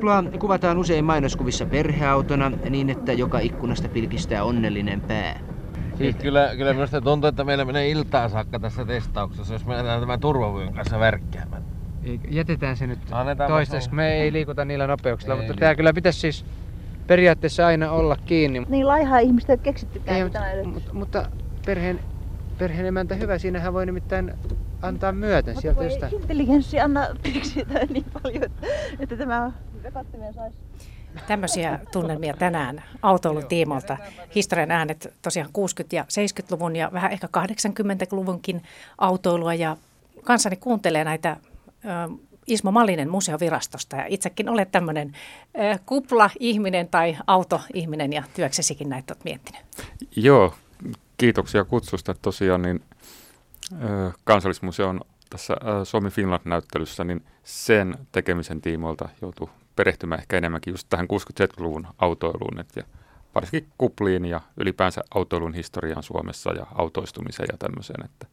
Kuplaa kuvataan usein mainoskuvissa perheautona niin, että joka ikkunasta pilkistää onnellinen pää. Siis kyllä, kyllä minusta tuntuu, että meillä menee iltaa saakka tässä testauksessa, jos me lähdetään tämän turvavyön kanssa värkkäämään. Jätetään se nyt Annetaan toistaiseksi. Me ei liikuta niillä nopeuksilla, Ei mutta liikuta. tämä kyllä pitäisi siis periaatteessa aina olla kiinni. Niin laihaa ihmistä ei ole keksittykään Ei, ei, edes. mutta, mutta perheen, perheen emäntä hyvä, siinähän voi nimittäin antaa myöten Mutta sieltä kun ei jostain. intelligenssi anna periksi tai niin paljon, että, että tämä vekattimeen saisi. Tämmöisiä tunnelmia tänään autoilun tiimoilta. Historian äänet tosiaan 60- ja 70-luvun ja vähän ehkä 80-luvunkin autoilua ja kanssani kuuntelee näitä ö, Ismo Malinen museovirastosta ja itsekin olet tämmöinen ö, kupla-ihminen tai autoihminen ja työksesikin näitä olet miettinyt. Joo, kiitoksia kutsusta. Tosiaan niin ö, kansallismuseon tässä Suomi Finland-näyttelyssä, niin sen tekemisen tiimoilta joutui perehtymään ehkä enemmänkin just tähän 60-70-luvun autoiluun, et ja varsinkin kupliin ja ylipäänsä autoilun historiaan Suomessa ja autoistumiseen ja tämmöiseen, että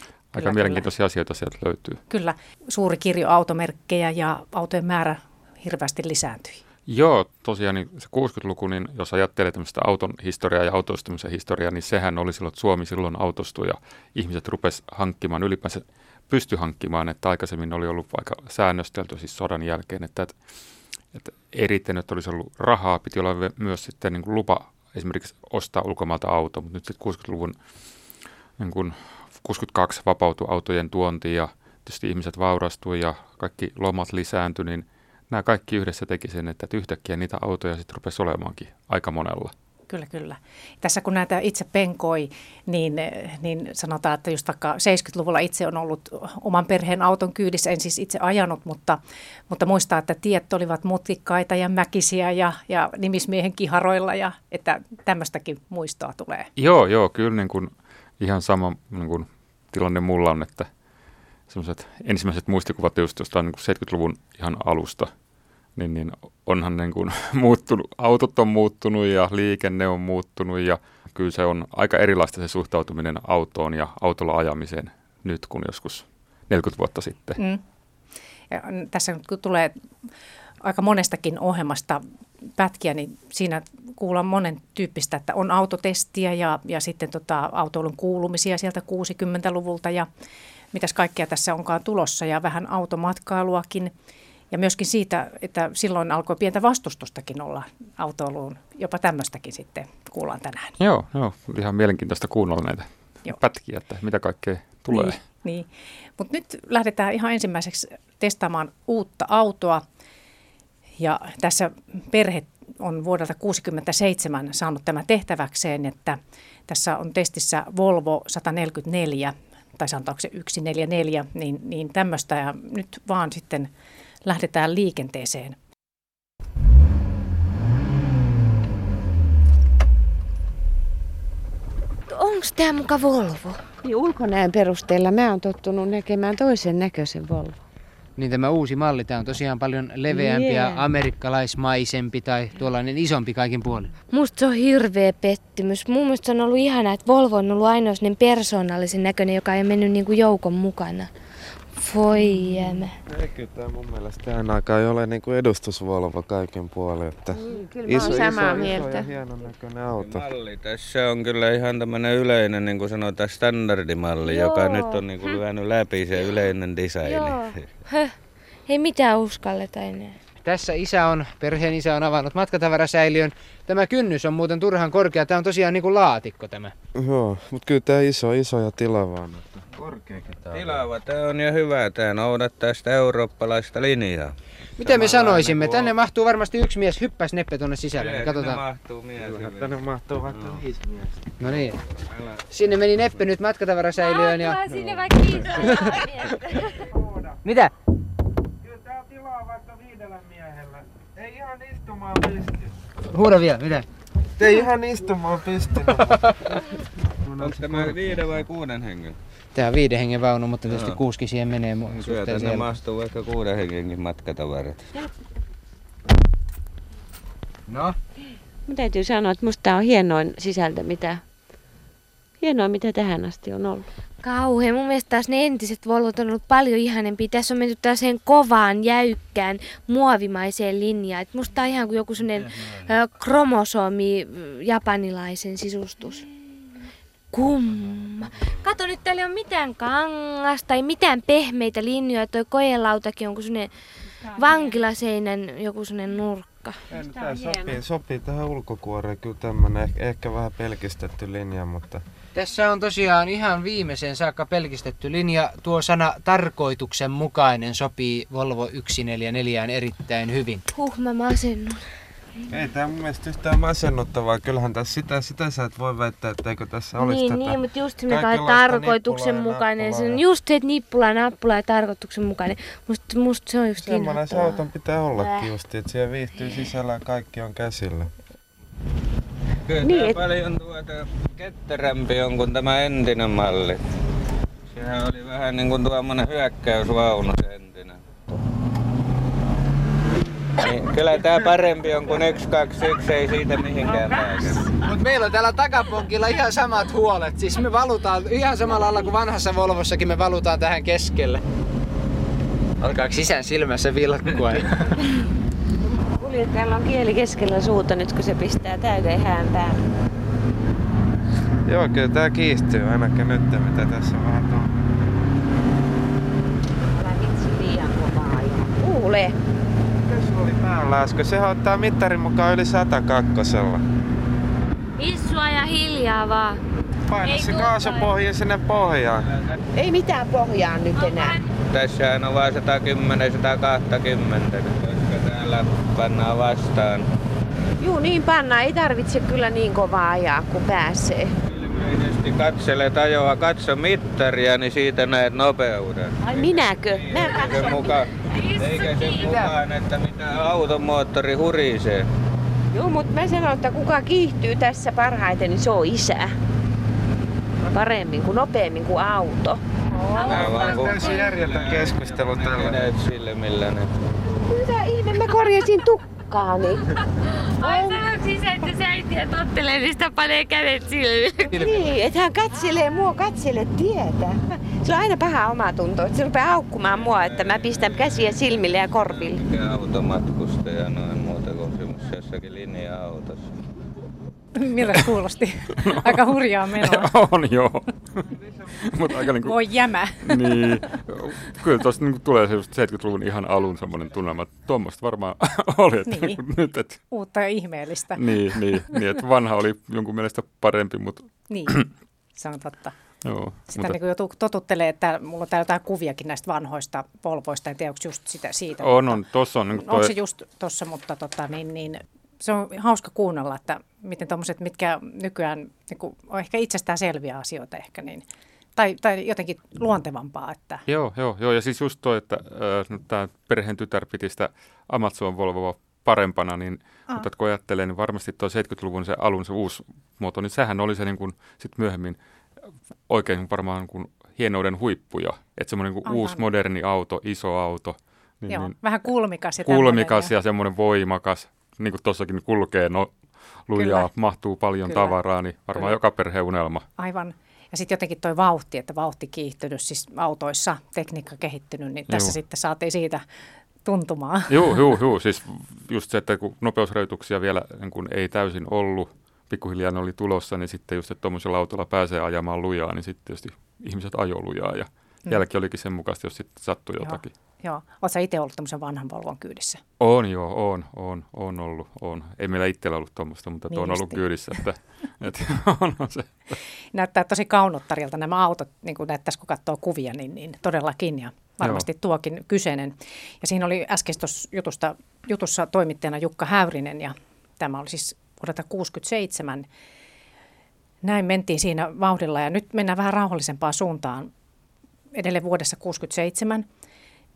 aika Kyllä, mielenkiintoisia asioita sieltä löytyy. Kyllä, suuri kirjo automerkkejä ja autojen määrä hirveästi lisääntyi. Joo, tosiaan niin se 60-luku, niin jos ajattelee tämmöistä auton historiaa ja autoistumisen historiaa, niin sehän oli silloin, että Suomi silloin autostui ja ihmiset rupes hankkimaan, ylipäänsä pysty hankkimaan, että aikaisemmin oli ollut aika säännöstelty siis sodan jälkeen, että, että, että riittänyt, että olisi ollut rahaa, piti olla myös sitten niin kuin lupa esimerkiksi ostaa ulkomailta auto, mutta nyt sitten 60-luvun niin kuin 62 vapautui autojen tuonti ja tietysti ihmiset vaurastui ja kaikki lomat lisääntyi, niin nämä kaikki yhdessä teki sen, että yhtäkkiä niitä autoja sitten rupesi olemaankin aika monella. Kyllä, kyllä. Tässä kun näitä itse penkoi, niin, niin sanotaan, että just vaikka 70-luvulla itse on ollut oman perheen auton kyydissä, en siis itse ajanut, mutta, mutta muistaa, että tiet olivat mutkikkaita ja mäkisiä ja, ja nimismiehen kiharoilla ja että tämmöistäkin muistoa tulee. Joo, joo, kyllä niin kuin ihan sama niin kuin tilanne mulla on, että semmoiset ensimmäiset muistikuvat just jostain niin kuin 70-luvun ihan alusta, niin, niin onhan niin kuin muuttunut, autot on muuttunut ja liikenne on muuttunut ja kyllä se on aika erilaista se suhtautuminen autoon ja autolla ajamiseen nyt kuin joskus 40 vuotta sitten. Mm. Ja tässä kun tulee aika monestakin ohjelmasta pätkiä, niin siinä kuullaan monen tyyppistä, että on autotestiä ja, ja sitten tota, autoilun kuulumisia sieltä 60-luvulta ja mitäs kaikkea tässä onkaan tulossa ja vähän automatkailuakin. Ja myöskin siitä, että silloin alkoi pientä vastustustakin olla autoiluun. Jopa tämmöistäkin sitten kuullaan tänään. Joo, joo, ihan mielenkiintoista kuunnella näitä Joo. pätkiä, että mitä kaikkea tulee. Niin, niin. Mutta nyt lähdetään ihan ensimmäiseksi testaamaan uutta autoa. Ja tässä perhe on vuodelta 1967 saanut tämän tehtäväkseen, että tässä on testissä Volvo 144, tai sanotaanko se 144, niin, niin tämmöistä. Ja nyt vaan sitten lähdetään liikenteeseen. Onko tämä muka Volvo? Niin ulkonäön perusteella mä oon tottunut näkemään toisen näköisen Volvo. Niin tämä uusi malli, tämä on tosiaan paljon leveämpi ja Jee. amerikkalaismaisempi tai tuollainen isompi kaikin puolin. Musta se on hirveä pettymys. Mun mielestä se on ollut ihana, että Volvo on ollut ainoa sellainen persoonallisen näköinen, joka ei mennyt niinku joukon mukana. Voi jäämä. Ei kyllä tämä mun mielestä tähän aikaan ei ole niinku edustusvolvo kaiken puolin. Että Kyllä mä oon samaa mieltä. Iso ja hienon näköinen auto. Malli tässä on kyllä ihan tämmöinen yleinen, niin kuin sanotaan, standardimalli, Joo. joka nyt on niin kuin lyönyt läpi se yleinen design. Joo. Höh. Ei mitään uskalleta enää. Tässä isä on, perheen isä on avannut matkatavarasäiliön. Tämä kynnys on muuten turhan korkea. Tämä on tosiaan niin kuin laatikko tämä. Joo, mutta kyllä tämä iso, iso ja tilava on. Korkeakin tää on. Tilava, tämä on ja hyvä, tämä noudattaa sitä eurooppalaista linjaa. Mitä me sanoisimme? kuin Tänne on. mahtuu varmasti yksi mies. Hyppäs Neppe tuonne sisälle. Niin Ne katsotaan. mahtuu mies. Hyvin. tänne mahtuu vaikka viisi miestä. No niin. Sinne meni Neppe nyt matkatavarasäiliöön. Ja... sinne vaikka Mitä? Kyllä tää tilaa vaikka viidellä miehellä. Ei ihan istumaan pysty. Huuda vielä, mitä? Ei ihan istumaan pysty. Onko tämä viiden vai kuuden hengen? Tää on viiden hengen vaunu, mutta tietysti Joo. kuuski siihen menee mu- Kyllä tänne helposti. mahtuu vaikka kuuden hengenkin matkatavarat. No, Mun täytyy sanoa, että musta tää on hienoin sisältö, mitä, hienoa, mitä tähän asti on ollut. Kauhean. Mun mielestä taas ne entiset Volvot on ollut paljon ihanempia. Tässä on menty tällaiseen kovaan, jäykkään, muovimaiseen linjaan. Et musta on ihan kuin joku sellainen kromosomi ö, japanilaisen sisustus. Kumma. Kato nyt, täällä ei ole mitään kangasta tai mitään pehmeitä linjoja. Toi kojelautakin on kuin sellainen vankilaseinän joku sellainen nurkka. Tämä sopii, sopii tähän ulkokuoreen kyllä tämmönen ehkä, ehkä vähän pelkistetty linja, mutta Tässä on tosiaan ihan viimeiseen saakka pelkistetty linja. Tuo sana tarkoituksenmukainen sopii Volvo 144 erittäin hyvin. Huh, mä masennun. ei tämä mun mielestä yhtään masennuttavaa. Kyllähän tässä sitä, sitä sä et voi väittää, etteikö tässä olisi Niin, tätä. niin, mutta just se, mikä tarkoituksenmukainen. Se ja on just se, että nippula ja nappula ja tarkoituksenmukainen. Musta, musta se on just Semmoinen se auton pitää ollakin just, että siellä viihtyy sisällä ja kaikki on käsillä. Kyllä Niin, et- paljon tuota ketterämpi on kuin tämä entinen malli. Sehän oli vähän niin kuin tuommoinen hyökkäysvaunu se entinen. Niin, kyllä tämä parempi on kuin 121, ei siitä mihinkään pääse. Mutta meillä on täällä takaponkilla ihan samat huolet. Siis me valutaan ihan samalla lailla kuin vanhassa Volvossakin me valutaan tähän keskelle. Alkaako sisään silmässä vilkkua? Kuljettajalla on kieli keskellä suuta nyt, kun se pistää täyteen hään päälle. Joo, kyllä tää kiihtyy ainakin nyt, mitä tässä on vähän tuo. Älä vitsi liian kovaa ajaa. Kuule. Mikä sulla oli päällä äsken? Sehän ottaa mittarin mukaan yli 102. Issua ja hiljaa vaan. Paina Ei se kaasupohja sinne pohjaan. Ei mitään pohjaa nyt enää. Tässähän on vain 110, 120, täällä pannaan vastaan. Juu, niin panna. Ei tarvitse kyllä niin kovaa ajaa, kun pääsee. Ilmeisesti katselet ajoa, katso mittaria, niin siitä näet nopeuden. Ai minäkö? Mä Eikö katson. muka, eikä se mukaan, että mitä auton moottori hurisee. Joo, mutta mä sanon, että kuka kiihtyy tässä parhaiten, niin se on isä. Paremmin kuin nopeammin kuin auto. Nää vaan Täysin järjetön keskustelu tällä. näet silmillä. Mitä mä korjasin tukkaani. Ai sanoks isä, että sä äitiä tottelee, niin sitä panee kädet silmiin. Niin, että hän katselee mua, katsele tietä. Se on aina paha omatunto, että se rupeaa haukkumaan mua, että mä pistän käsiä silmille ja korville. Mikä automatkustaja noin muuta kuin semmoisessa jossakin linja-autossa. Miltä kuulosti? Aika hurjaa menoa. on joo. Mutta aika niinku, Voi jämä. niin, kyllä tuosta niinku tulee se just 70-luvun ihan alun semmoinen tunnelma, että tuommoista varmaan oli, että Niin. nyt, että Uutta ja ihmeellistä. niin, niin, niin, että vanha oli jonkun mielestä parempi, mutta Niin, se on totta. joo. Sitä mutta, niin joutuu totuttelee, että mulla on täällä jotain kuviakin näistä vanhoista Volvoista, en tiedä, onko just sitä, siitä. on, mutta- on, tossa on Onko toi, se just tuossa, mutta tota, niin, niin, se on hauska kuunnella, että miten tuommoiset, mitkä nykyään niin kuin, on ehkä itsestään selviä asioita ehkä, niin, tai, tai jotenkin luontevampaa, että Joo, joo, joo, ja siis just toi, että äh, tämä perheen tytär piti sitä Amazon Volvoa parempana, niin mutta kun ajattelee, niin varmasti tuo 70-luvun se alun se uusi muoto, niin sehän oli se niin kuin, sit myöhemmin oikein varmaan niin kuin hienouden huippuja. Että semmoinen niin kuin Aivan. uusi moderni auto, iso auto, niin, joo, niin vähän kulmikas ja kulmikas tämmöinen ja semmoinen voimakas, niin kuin tuossakin kulkee no, lujaa, Kyllä. mahtuu paljon Kyllä. tavaraa, niin varmaan Kyllä. joka perheen unelma. Aivan. Ja sitten jotenkin toi vauhti, että vauhti kiihtynyt, siis autoissa tekniikka kehittynyt, niin tässä Joo. sitten saatiin siitä tuntumaa. Joo, joo, joo. Siis just se, että kun nopeusrajoituksia vielä niin kun ei täysin ollut, pikkuhiljaa ne oli tulossa, niin sitten just, että tuommoisella autolla pääsee ajamaan lujaa, niin sitten tietysti ihmiset ajoi lujaa ja Mm. jälki olikin sen mukaista, jos sitten sattui Joo. jotakin. Joo. Oletko itse ollut tämmöisen vanhan Volvon kyydissä? On joo, on, on, on ollut, on. Ei meillä itsellä ollut tuommoista, mutta tuo on Niin ollut justiin. kyydissä, että, että on, on se. Näyttää tosi kaunottarilta nämä autot, niin kuin näyttäisi kun katsoo kuvia, niin, niin todellakin ja varmasti Joo. tuokin kyseinen. Ja siinä oli äsken jutusta, jutussa toimittajana Jukka Häyrinen ja tämä oli siis vuodelta 67. Näin mentiin siinä vauhdilla ja nyt mennään vähän rauhallisempaan suuntaan edelleen vuodessa 67.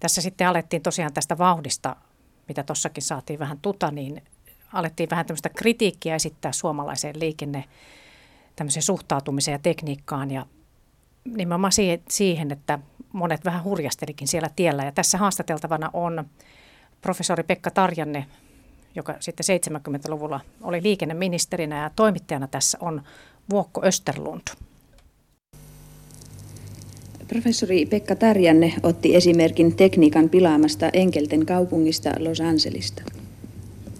Tässä sitten alettiin tosiaan tästä vauhdista, mitä tuossakin saatiin vähän tuta, niin alettiin vähän tämmöistä kritiikkiä esittää suomalaiseen liikenne tämmöiseen suhtautumiseen ja tekniikkaan ja nimenomaan siihen- että monet vähän hurjastelikin siellä tiellä. Ja tässä haastateltavana on professori Pekka Tarjanne, joka sitten 70-luvulla oli liikenneministerinä ja toimittajana tässä on Vuokko Österlund. Professori Pekka Tarjanne otti esimerkin tekniikan pilaamasta Enkelten kaupungista Los Angelesta.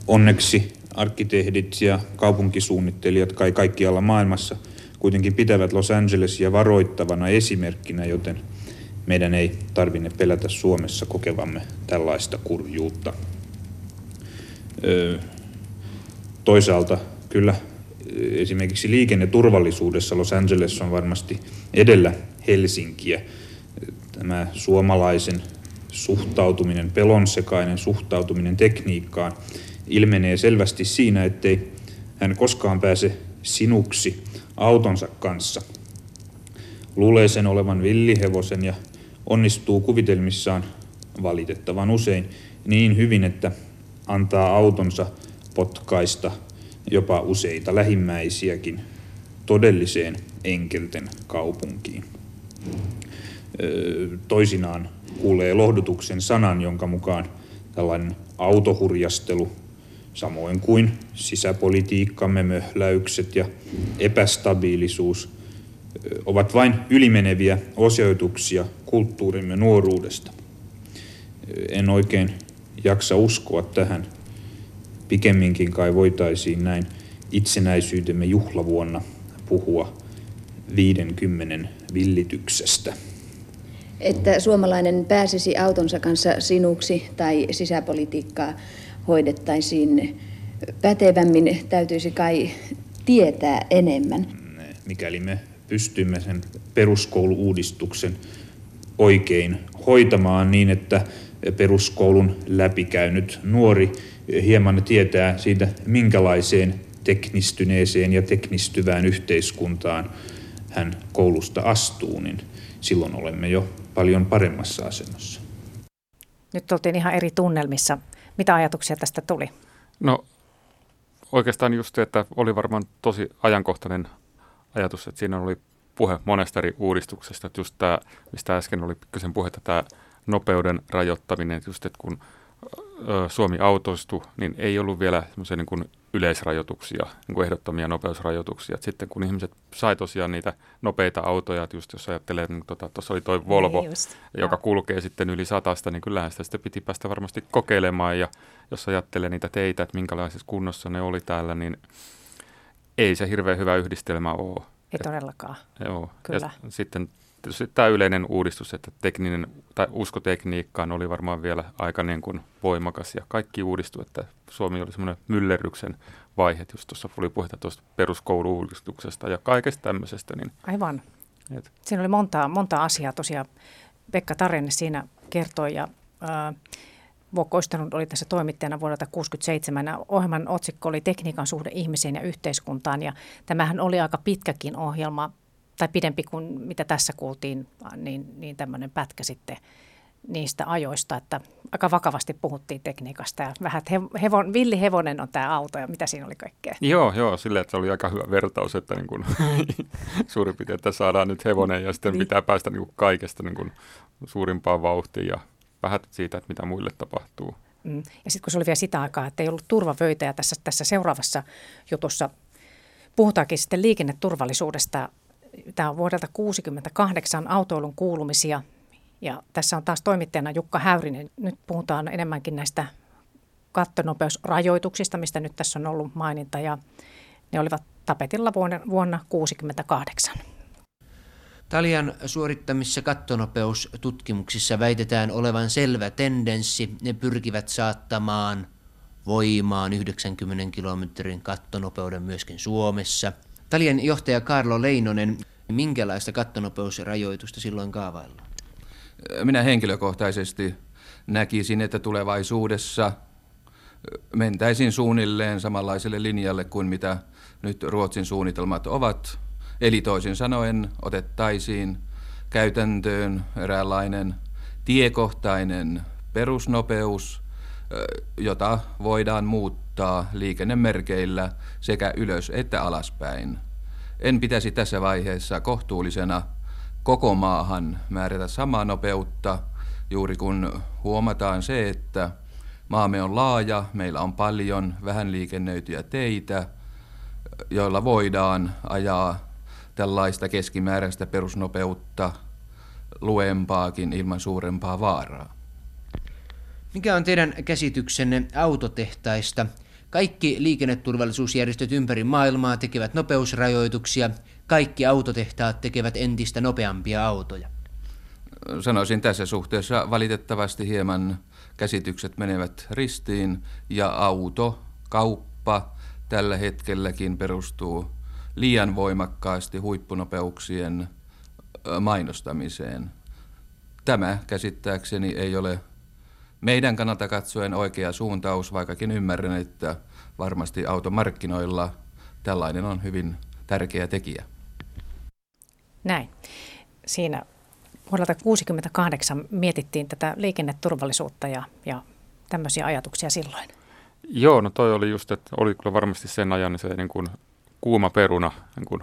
Onneksi arkkitehdit ja kaupunkisuunnittelijat kai kaikkialla maailmassa kuitenkin pitävät Los Angelesia varoittavana esimerkkinä, joten meidän ei tarvinne pelätä Suomessa kokevamme tällaista kurjuutta. Öö, toisaalta kyllä esimerkiksi liikenneturvallisuudessa Los Angeles on varmasti edellä Helsinkiä. Tämä suomalaisen suhtautuminen, pelonsekainen suhtautuminen tekniikkaan ilmenee selvästi siinä, ettei hän koskaan pääse sinuksi autonsa kanssa. Luulee sen olevan villihevosen ja onnistuu kuvitelmissaan valitettavan usein niin hyvin, että antaa autonsa potkaista jopa useita lähimmäisiäkin todelliseen Enkelten kaupunkiin. Toisinaan kuulee lohdutuksen sanan, jonka mukaan tällainen autohurjastelu, samoin kuin sisäpolitiikkamme möhläykset ja epästabiilisuus, ovat vain ylimeneviä osoituksia kulttuurimme nuoruudesta. En oikein jaksa uskoa tähän. Pikemminkin kai voitaisiin näin itsenäisyytemme juhlavuonna puhua 50 villityksestä. Että suomalainen pääsisi autonsa kanssa sinuksi tai sisäpolitiikkaa hoidettaisiin pätevämmin, täytyisi kai tietää enemmän. Mikäli me pystymme sen peruskouluuudistuksen oikein hoitamaan niin, että peruskoulun läpikäynyt nuori hieman tietää siitä, minkälaiseen teknistyneeseen ja teknistyvään yhteiskuntaan hän koulusta astuu, niin silloin olemme jo paljon paremmassa asemassa. Nyt oltiin ihan eri tunnelmissa. Mitä ajatuksia tästä tuli? No oikeastaan just se, että oli varmaan tosi ajankohtainen ajatus, että siinä oli puhe monesta eri uudistuksesta. Että just tämä, mistä äsken oli pikkusen puhetta, tämä nopeuden rajoittaminen, että just että kun Suomi autoistui, niin ei ollut vielä semmoisia niin kuin yleisrajoituksia, niin kuin ehdottomia nopeusrajoituksia. Et sitten kun ihmiset sai tosiaan niitä nopeita autoja, että just jos ajattelee, että niin tuossa tota, oli toi Volvo, niin joka kulkee sitten yli satasta, niin kyllähän sitä sitten piti päästä varmasti kokeilemaan. Ja jos ajattelee niitä teitä, että minkälaisessa kunnossa ne oli täällä, niin ei se hirveän hyvä yhdistelmä ole. Ei todellakaan. Joo. Kyllä. Ja sitten tietysti tämä yleinen uudistus, että tekninen tai usko tekniikkaan oli varmaan vielä aika niin kuin voimakas ja kaikki uudistui, että Suomi oli semmoinen myllerryksen vaihe, just tuossa oli puhetta tuosta peruskoulu-uudistuksesta ja kaikesta tämmöisestä. Niin, Aivan. Et. Siinä oli monta, monta asiaa tosiaan. Pekka Tarenne siinä kertoi ja äh, Vuokko Oistanut oli tässä toimittajana vuodelta 1967. Ohjelman otsikko oli Tekniikan suhde ihmiseen ja yhteiskuntaan ja tämähän oli aika pitkäkin ohjelma tai pidempi kuin mitä tässä kuultiin, niin, niin tämmöinen pätkä sitten niistä ajoista, että aika vakavasti puhuttiin tekniikasta ja vähän, että hevon, villihevonen on tämä auto ja mitä siinä oli kaikkea. Joo, joo, silleen, että se oli aika hyvä vertaus, että niin kuin, suurin piirtein, että saadaan nyt hevonen ja sitten niin. pitää päästä niin kuin kaikesta niin kuin suurimpaan vauhtiin ja vähän siitä, että mitä muille tapahtuu. Mm. Ja sitten kun se oli vielä sitä aikaa, että ei ollut turvavöitä ja tässä, tässä seuraavassa jutussa puhutaankin sitten liikenneturvallisuudesta Tämä on vuodelta 1968 autoilun kuulumisia ja tässä on taas toimittajana Jukka Häyrinen. Nyt puhutaan enemmänkin näistä kattonopeusrajoituksista, mistä nyt tässä on ollut maininta ja ne olivat tapetilla vuonna, vuonna 1968. Talian suorittamissa kattonopeustutkimuksissa väitetään olevan selvä tendenssi. Ne pyrkivät saattamaan voimaan 90 kilometrin kattonopeuden myöskin Suomessa – Talien johtaja Karlo Leinonen, minkälaista kattonopeusrajoitusta silloin kaavaillaan? Minä henkilökohtaisesti näkisin, että tulevaisuudessa mentäisiin suunnilleen samanlaiselle linjalle kuin mitä nyt Ruotsin suunnitelmat ovat. Eli toisin sanoen otettaisiin käytäntöön eräänlainen tiekohtainen perusnopeus, jota voidaan muuttaa liikennemerkeillä sekä ylös että alaspäin. En pitäisi tässä vaiheessa kohtuullisena koko maahan määrätä samaa nopeutta, juuri kun huomataan se, että maamme on laaja, meillä on paljon vähän liikennöityjä teitä, joilla voidaan ajaa tällaista keskimääräistä perusnopeutta luempaakin ilman suurempaa vaaraa. Mikä on teidän käsityksenne autotehtaista? Kaikki liikenneturvallisuusjärjestöt ympäri maailmaa tekevät nopeusrajoituksia. Kaikki autotehtaat tekevät entistä nopeampia autoja. Sanoisin tässä suhteessa valitettavasti hieman käsitykset menevät ristiin ja auto, kauppa tällä hetkelläkin perustuu liian voimakkaasti huippunopeuksien mainostamiseen. Tämä käsittääkseni ei ole meidän kannalta katsoen oikea suuntaus, vaikkakin ymmärrän, että varmasti automarkkinoilla tällainen on hyvin tärkeä tekijä. Näin. Siinä vuodelta 1968 mietittiin tätä liikenneturvallisuutta ja, ja tämmöisiä ajatuksia silloin. Joo, no toi oli just, että oli kyllä varmasti sen ajan se niin kuin kuuma peruna niin kuin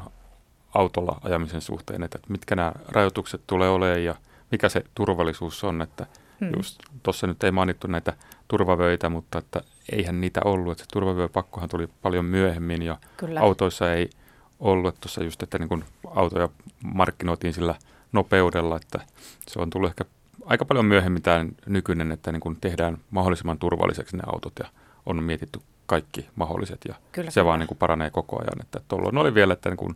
autolla ajamisen suhteen, että mitkä nämä rajoitukset tulee olemaan ja mikä se turvallisuus on, että hmm. just tuossa nyt ei mainittu näitä turvavöitä, mutta että eihän niitä ollut, että se turvavyöpakkohan tuli paljon myöhemmin ja Kyllä. autoissa ei ollut, että tuossa just, että niin kun autoja markkinoitiin sillä nopeudella, että se on tullut ehkä aika paljon myöhemmin tämä nykyinen, että niin kun tehdään mahdollisimman turvalliseksi ne autot ja on mietitty kaikki mahdolliset ja kyllä, se kyllä. vaan niin kuin paranee koko ajan. Että tuolloin oli vielä, että niin kuin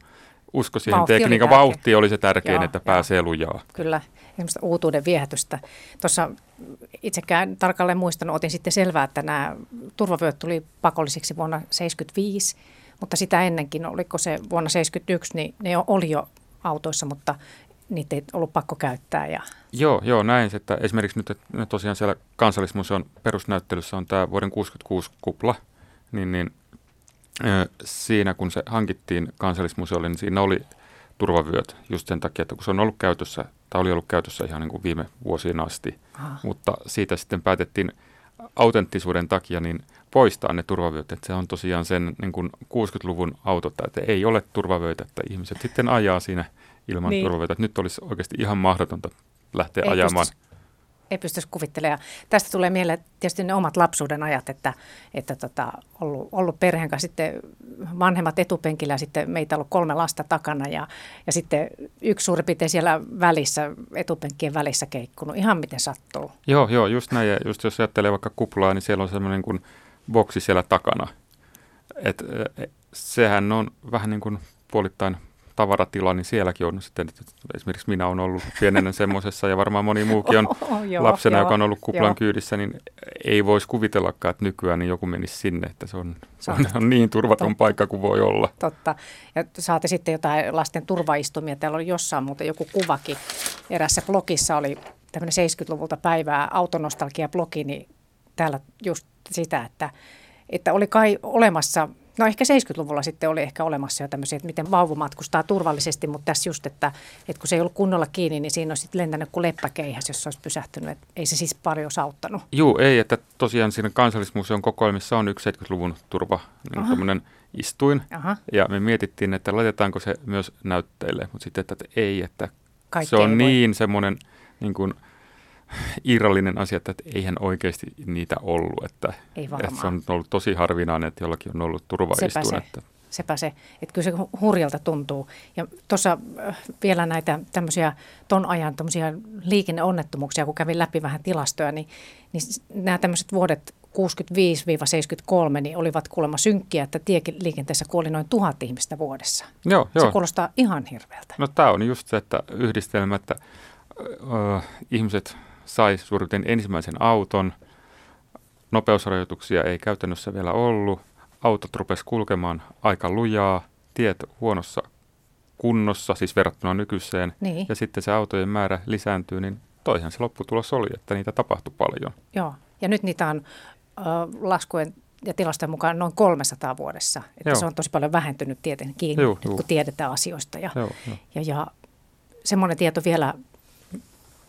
usko siihen vauhti tekniikan oli vauhti oli se tärkein, joo, että joo. pääsee lujaa. Kyllä, semmoista uutuuden viehätystä. Tuossa itsekään tarkalleen muistanut, otin sitten selvää, että nämä turvavyöt tuli pakollisiksi vuonna 1975, mutta sitä ennenkin, oliko se vuonna 1971, niin ne oli jo autoissa, mutta niitä ei ollut pakko käyttää. Ja... Joo, joo, näin. Että esimerkiksi nyt että tosiaan siellä kansallismuseon perusnäyttelyssä on tämä vuoden 66 kupla, niin, niin siinä kun se hankittiin kansallismuseolle, niin siinä oli turvavyöt just sen takia, että kun se on ollut käytössä, tai oli ollut käytössä ihan niin kuin viime vuosien asti, Aha. mutta siitä sitten päätettiin autenttisuuden takia niin poistaa ne turvavyöt, että se on tosiaan sen niin kuin 60-luvun auto, että ei ole turvavöitä, että ihmiset sitten ajaa siinä ilman niin. turvavyötä. Nyt olisi oikeasti ihan mahdotonta lähteä ei ajamaan. Pystyisi ei pystyisi kuvittelemaan. Tästä tulee mieleen tietysti ne omat lapsuuden ajat, että, että tota, ollut, ollut perheen kanssa sitten vanhemmat etupenkillä ja sitten meitä ollut kolme lasta takana ja, ja sitten yksi suurin piirtein siellä välissä, etupenkkien välissä keikkunut, ihan miten sattuu. Joo, joo, just näin. Ja just jos ajattelee vaikka kuplaa, niin siellä on semmoinen kuin boksi siellä takana. Et, e, sehän on vähän niin kuin puolittain tavaratila, niin sielläkin on sitten, että esimerkiksi minä olen ollut pienenä semmoisessa ja varmaan moni muukin on oh, joo, lapsena, joo, joka on ollut kuplan joo. kyydissä, niin ei voisi kuvitellakaan, että nykyään niin joku menisi sinne, että se on, se on, on niin turvaton Totta. paikka kuin voi olla. Totta. Ja saatte sitten jotain lasten turvaistumia. Täällä oli jossain muuten joku kuvakin. Erässä blogissa oli tämmöinen 70-luvulta päivää autonostalgia-blogi, niin täällä just sitä, että, että oli kai olemassa – No ehkä 70-luvulla sitten oli ehkä olemassa jo tämmöisiä, että miten vauva matkustaa turvallisesti, mutta tässä just, että, että kun se ei ollut kunnolla kiinni, niin siinä olisi lentänyt kuin leppäkeihäs, jos se olisi pysähtynyt. Että ei se siis paljon auttanut. Joo, ei, että tosiaan siinä kansallismuseon kokoelmissa on yksi 70-luvun turva, niin tämmöinen istuin. Aha. Ja me mietittiin, että laitetaanko se myös näytteille, mutta sitten, että ei, että Kaikki se on niin semmoinen niin kuin – irrallinen asia, että eihän oikeasti niitä ollut. Että, Ei että se on ollut tosi harvinainen, että jollakin on ollut turvaistuin. Sepä se. Että. Sepä se, että kyllä se hurjalta tuntuu. Ja tuossa äh, vielä näitä tämmöisiä ton ajan tämmöisiä liikenneonnettomuuksia, kun kävin läpi vähän tilastoja, niin, niin nämä tämmöiset vuodet 65-73 niin olivat kuulemma synkkiä, että tieliikenteessä kuoli noin tuhat ihmistä vuodessa. Joo, se joo. kuulostaa ihan hirveältä. No tämä on just se, että yhdistelmä, että ihmiset sai suurin ensimmäisen auton. Nopeusrajoituksia ei käytännössä vielä ollut. Autot rupesivat kulkemaan aika lujaa, tiet huonossa kunnossa, siis verrattuna nykyiseen. Niin. Ja sitten se autojen määrä lisääntyy, niin toihan se lopputulos oli, että niitä tapahtui paljon. Joo, ja nyt niitä on äh, laskujen ja tilastojen mukaan noin 300 vuodessa. Että Joo. se on tosi paljon vähentynyt tietenkin, Joo, kun tiedetään asioista. Ja, Joo, jo. ja, ja semmoinen tieto vielä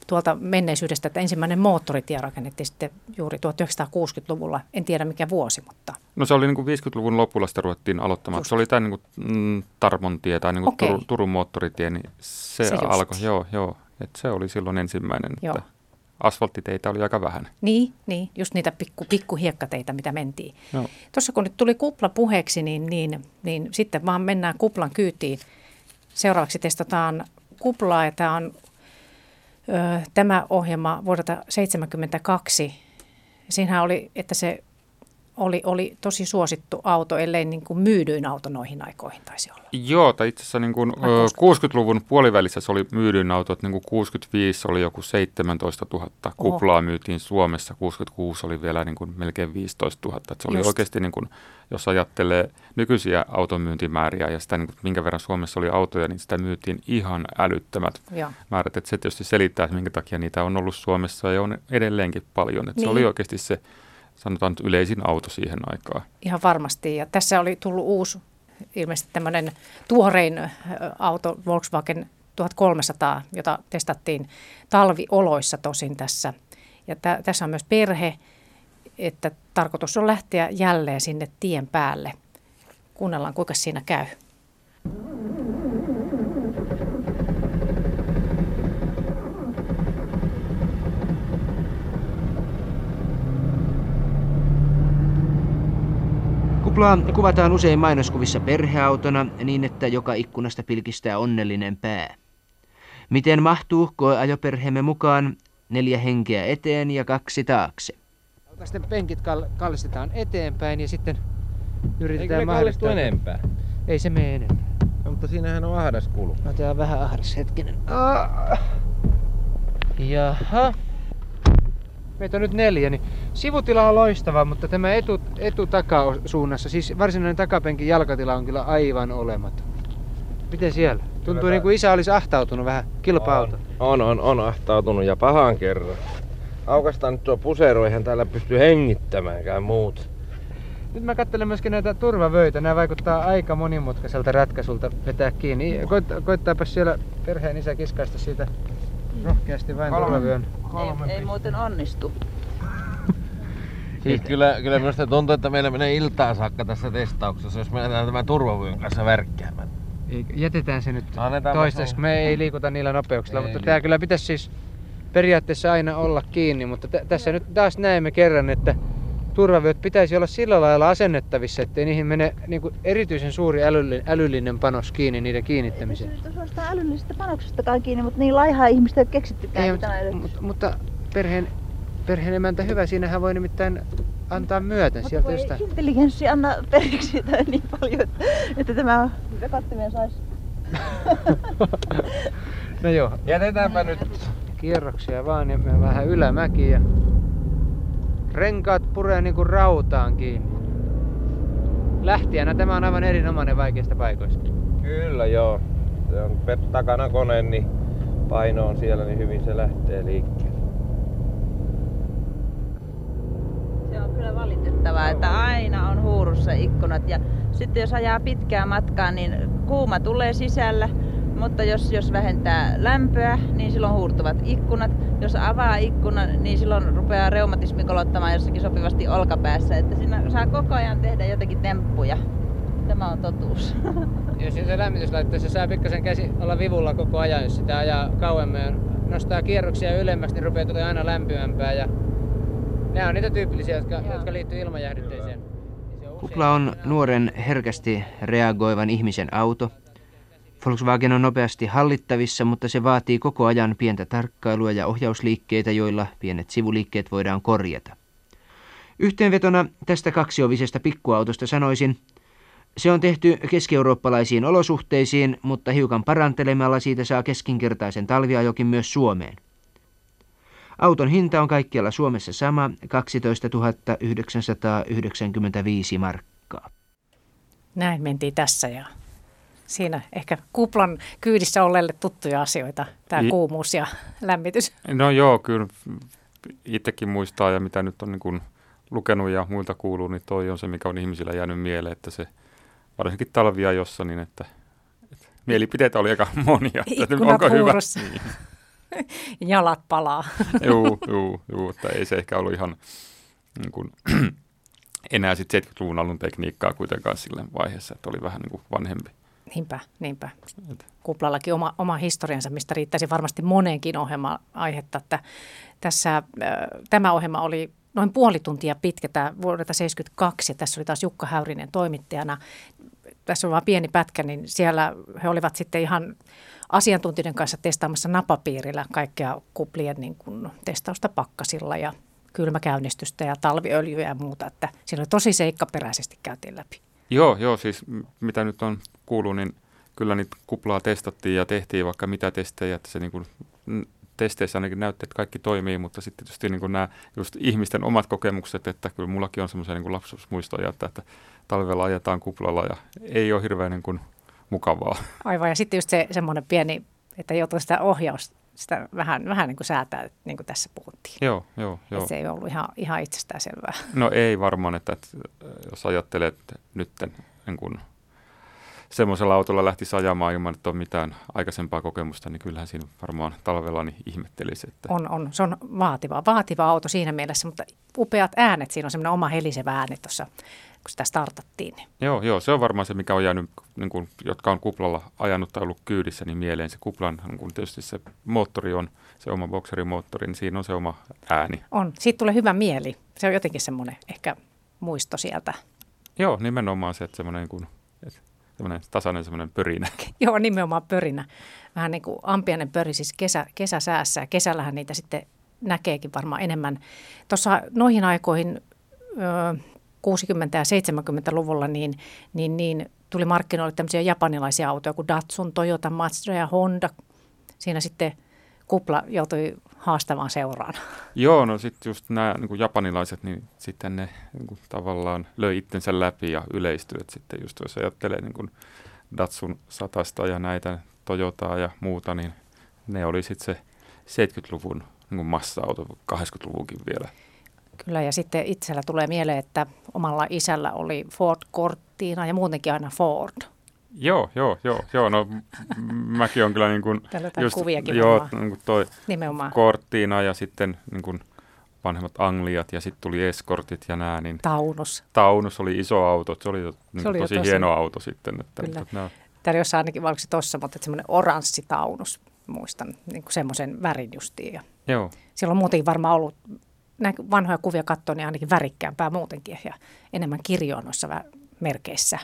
tuolta menneisyydestä, että ensimmäinen moottoritie rakennettiin sitten juuri 1960-luvulla. En tiedä mikä vuosi, mutta... No se oli niin kuin 50-luvun lopulla sitä ruvettiin aloittamaan. Just. Se oli tämä niin kuin, mm, Tarmontie tai niin kuin okay. Tur- Turun moottoritie, niin se, se alkoi, joo, joo. Että se oli silloin ensimmäinen. Joo. Että asfalttiteitä oli aika vähän. Niin, niin just niitä pikku, pikku hiekkateitä, mitä mentiin. No. Tuossa kun nyt tuli kupla puheeksi, niin, niin, niin sitten vaan mennään kuplan kyytiin. Seuraavaksi testataan kuplaa ja tämä on Tämä ohjelma vuodelta 1972, siinähän oli, että se oli, oli tosi suosittu auto, ellei niin kuin myydyin auto noihin aikoihin taisi olla. Joo, tai itse asiassa niin kuin, 60-luvun puolivälissä se oli myydyin auto, että niin kuin 65 oli joku 17 000 kuplaa Oho. myytiin Suomessa, 66 oli vielä niin kuin melkein 15 000. Että se oli Just. oikeasti, niin kuin, jos ajattelee nykyisiä automyyntimääriä ja sitä, niin kuin, minkä verran Suomessa oli autoja, niin sitä myytiin ihan älyttömät Joo. määrät. Että se tietysti selittää, että minkä takia niitä on ollut Suomessa ja on edelleenkin paljon. Että niin. Se oli oikeasti se sanotaan yleisin auto siihen aikaan. Ihan varmasti. Ja tässä oli tullut uusi, ilmeisesti tämmöinen tuorein auto, Volkswagen 1300, jota testattiin talvioloissa tosin tässä. Ja t- tässä on myös perhe, että tarkoitus on lähteä jälleen sinne tien päälle. Kuunnellaan, kuinka siinä käy. Kuplaa kuvataan usein mainoskuvissa perheautona niin, että joka ikkunasta pilkistää onnellinen pää. Miten mahtuu koeajoperheemme mukaan neljä henkeä eteen ja kaksi taakse? Sitten penkit kall- kallistetaan eteenpäin ja sitten yritetään Eikö kallistu enempää? Ei se mene enempää. No, mutta siinähän on ahdas kulu. No tää on vähän ahdas hetkinen. Ah. Jaha meitä on nyt neljä, niin sivutila on loistava, mutta tämä etu, etutakasuunnassa, siis varsinainen takapenkin jalkatila on kyllä aivan olematon. Miten siellä? Tuntuu niin kuin isä olisi ahtautunut vähän kilpa on, on, on, on ahtautunut ja pahan kerran. Aukastaan nyt tuo pusero, eihän täällä pysty hengittämäänkään muut. Nyt mä katselen myöskin näitä turvavöitä. Nämä vaikuttaa aika monimutkaiselta ratkaisulta vetää kiinni. Koit, koittaapa siellä perheen isä kiskaista siitä rohkeasti vain turvavyön. Ei, ei muuten onnistu. Siis kyllä, kyllä minusta tuntuu, että meillä menee iltaan saakka tässä testauksessa, jos me lähdetään tämän turvavyön kanssa värkkäämään. Jätetään se nyt toistaiseksi. Me ei liikuta niillä nopeuksilla, ei mutta liikuta. tämä kyllä pitäisi siis periaatteessa aina olla kiinni. Mutta t- tässä nyt taas näemme kerran, että turvavyöt pitäisi olla sillä lailla asennettavissa, ettei niihin mene niin kuin erityisen suuri älyllinen, älyllinen panos kiinni niiden kiinnittämiseen. Ei se suorastaan älyllisestä panoksestakaan kiinni, mutta niin laihaa ihmistä ei keksittykään. Ei, mutta, mutta, mutta perheen, perheen emäntä hyvä, siinähän voi nimittäin antaa myöten mutta sieltä jostain. intelligenssi anna periksi siitä niin paljon, että, että tämä vekattimien saisi. no joo. Jätetäänpä nyt kierroksia vaan ja vähän ylämäki ja renkaat puree niin kuin rautaan kiinni. Lähtijänä tämä on aivan erinomainen vaikeista paikoista. Kyllä joo. Se on takana kone, niin paino on siellä, niin hyvin se lähtee liikkeelle. Se on kyllä valitettavaa, että aina on huurussa ikkunat ja sitten jos ajaa pitkää matkaa, niin kuuma tulee sisällä, mutta jos, jos vähentää lämpöä, niin silloin huurtuvat ikkunat. Jos avaa ikkunan, niin silloin rupeaa reumatismi kolottamaan jossakin sopivasti olkapäässä. Että siinä saa koko ajan tehdä jotenkin temppuja. Tämä on totuus. Jos se lämmityslaitteessa saa pikkasen käsi olla vivulla koko ajan, jos sitä ajaa kauemmin nostaa kierroksia ylemmäksi, niin rupeaa tulee aina lämpimämpää. Ja nämä on niitä tyypillisiä, jotka, jotka liittyy ilmanjähdytteeseen. Kupla on nuoren herkästi reagoivan ihmisen auto, Volkswagen on nopeasti hallittavissa, mutta se vaatii koko ajan pientä tarkkailua ja ohjausliikkeitä, joilla pienet sivuliikkeet voidaan korjata. Yhteenvetona tästä kaksiovisesta pikkuautosta sanoisin, se on tehty keski-eurooppalaisiin olosuhteisiin, mutta hiukan parantelemalla siitä saa keskinkertaisen talviajokin myös Suomeen. Auton hinta on kaikkialla Suomessa sama, 12 995 markkaa. Näin mentiin tässä ja siinä ehkä kuplan kyydissä olleille tuttuja asioita, tämä I... kuumuus ja lämmitys. No joo, kyllä itsekin muistaa ja mitä nyt on niin kuin lukenut ja muilta kuuluu, niin toi on se, mikä on ihmisillä jäänyt mieleen, että se varsinkin talvia jossa, niin että, että mielipiteitä oli aika monia. Että onko hyvä? Niin. Jalat palaa. joo, joo, joo, että ei se ehkä ollut ihan niin kuin, enää sitten 70-luvun alun tekniikkaa kuitenkaan sillä vaiheessa, että oli vähän niin kuin vanhempi. Niinpä, niinpä. Kuplallakin oma, oma historiansa, mistä riittäisi varmasti moneenkin ohjelma aihetta. Että tässä, äh, tämä ohjelma oli noin puoli tuntia pitkä, tämä vuodelta 1972, ja tässä oli taas Jukka Häyrinen toimittajana. tässä on vain pieni pätkä, niin siellä he olivat sitten ihan asiantuntijoiden kanssa testaamassa napapiirillä kaikkea kuplien niin kuin testausta pakkasilla ja kylmäkäynnistystä ja talviöljyä ja muuta, että siinä oli tosi seikkaperäisesti käytiin läpi. Joo, joo, siis mitä nyt on kuullut, niin kyllä niitä kuplaa testattiin ja tehtiin vaikka mitä testejä, että se niin kuin testeissä ainakin näytti, että kaikki toimii, mutta sitten tietysti niin kuin nämä just ihmisten omat kokemukset, että kyllä mullakin on semmoisia niin lapsuusmuistoja, että, että talvella ajetaan kuplalla ja ei ole hirveän niin kuin mukavaa. Aivan, ja sitten just se semmoinen pieni, että joutuu sitä ohjausta sitä vähän, vähän niin kuin säätää, niin kuin tässä puhuttiin. Joo, joo, joo. Että se ei ollut ihan, ihan itsestään selvää. No ei varmaan, että, että jos ajattelet nyt niin kuin semmoisella autolla lähti ajamaan ilman, että on mitään aikaisempaa kokemusta, niin kyllähän siinä varmaan talvella niin ihmettelisi. Että... On, on. Se on vaativa, vaativa auto siinä mielessä, mutta upeat äänet. Siinä on semmoinen oma helisevä ääni tuossa, kun sitä startattiin. Niin. Joo, joo, se on varmaan se, mikä on jäänyt, niin kuin, jotka on kuplalla ajanut tai ollut kyydissä, niin mieleen se kuplan, niin kuin tietysti se moottori on, se oma boxerimoottori, niin siinä on se oma ääni. On. Siitä tulee hyvä mieli. Se on jotenkin semmoinen ehkä muisto sieltä. Joo, nimenomaan se, että semmoinen niin kuin, semmoinen tasainen semmoinen pörinä. Joo, nimenomaan pörinä. Vähän niin kuin ampiainen pöri siis kesä, kesäsäässä ja kesällähän niitä sitten näkeekin varmaan enemmän. Tuossa noihin aikoihin ö, 60- ja 70-luvulla niin, niin, niin tuli markkinoille tämmöisiä japanilaisia autoja kuin Datsun, Toyota, Mazda ja Honda. Siinä sitten kupla joutui haastavaan seuraan. Joo, no sitten just nämä niin japanilaiset, niin sitten ne niin kuin, tavallaan löi itsensä läpi ja yleistyi. Et sitten just jos ajattelee niin kuin Datsun satasta ja näitä Toyotaa ja muuta, niin ne oli sitten se 70-luvun niin massa-auto, 80-luvunkin vielä. Kyllä, ja sitten itsellä tulee mieleen, että omalla isällä oli Ford Cortina ja muutenkin aina Ford. Joo, joo, joo, joo. No mäkin on kyllä niin kuin... just, kuviakin joo, niin kuin toi Nimenomaan. Korttiina ja sitten niin kuin vanhemmat Angliat ja sitten tuli Eskortit ja nää. Niin Taunus. Taunus oli iso auto, se oli, niin se oli tosi, tosi hieno auto sitten. Että, kyllä. Että, että Täällä jossain ainakin, valko tuossa, mutta semmoinen oranssi Taunus, muistan, niin kuin semmoisen värin justiin. Ja Joo. Siellä on muutenkin varmaan ollut, näin vanhoja kuvia katsoa, niin ainakin värikkäämpää muutenkin ja enemmän kirjoa noissa merkeissä.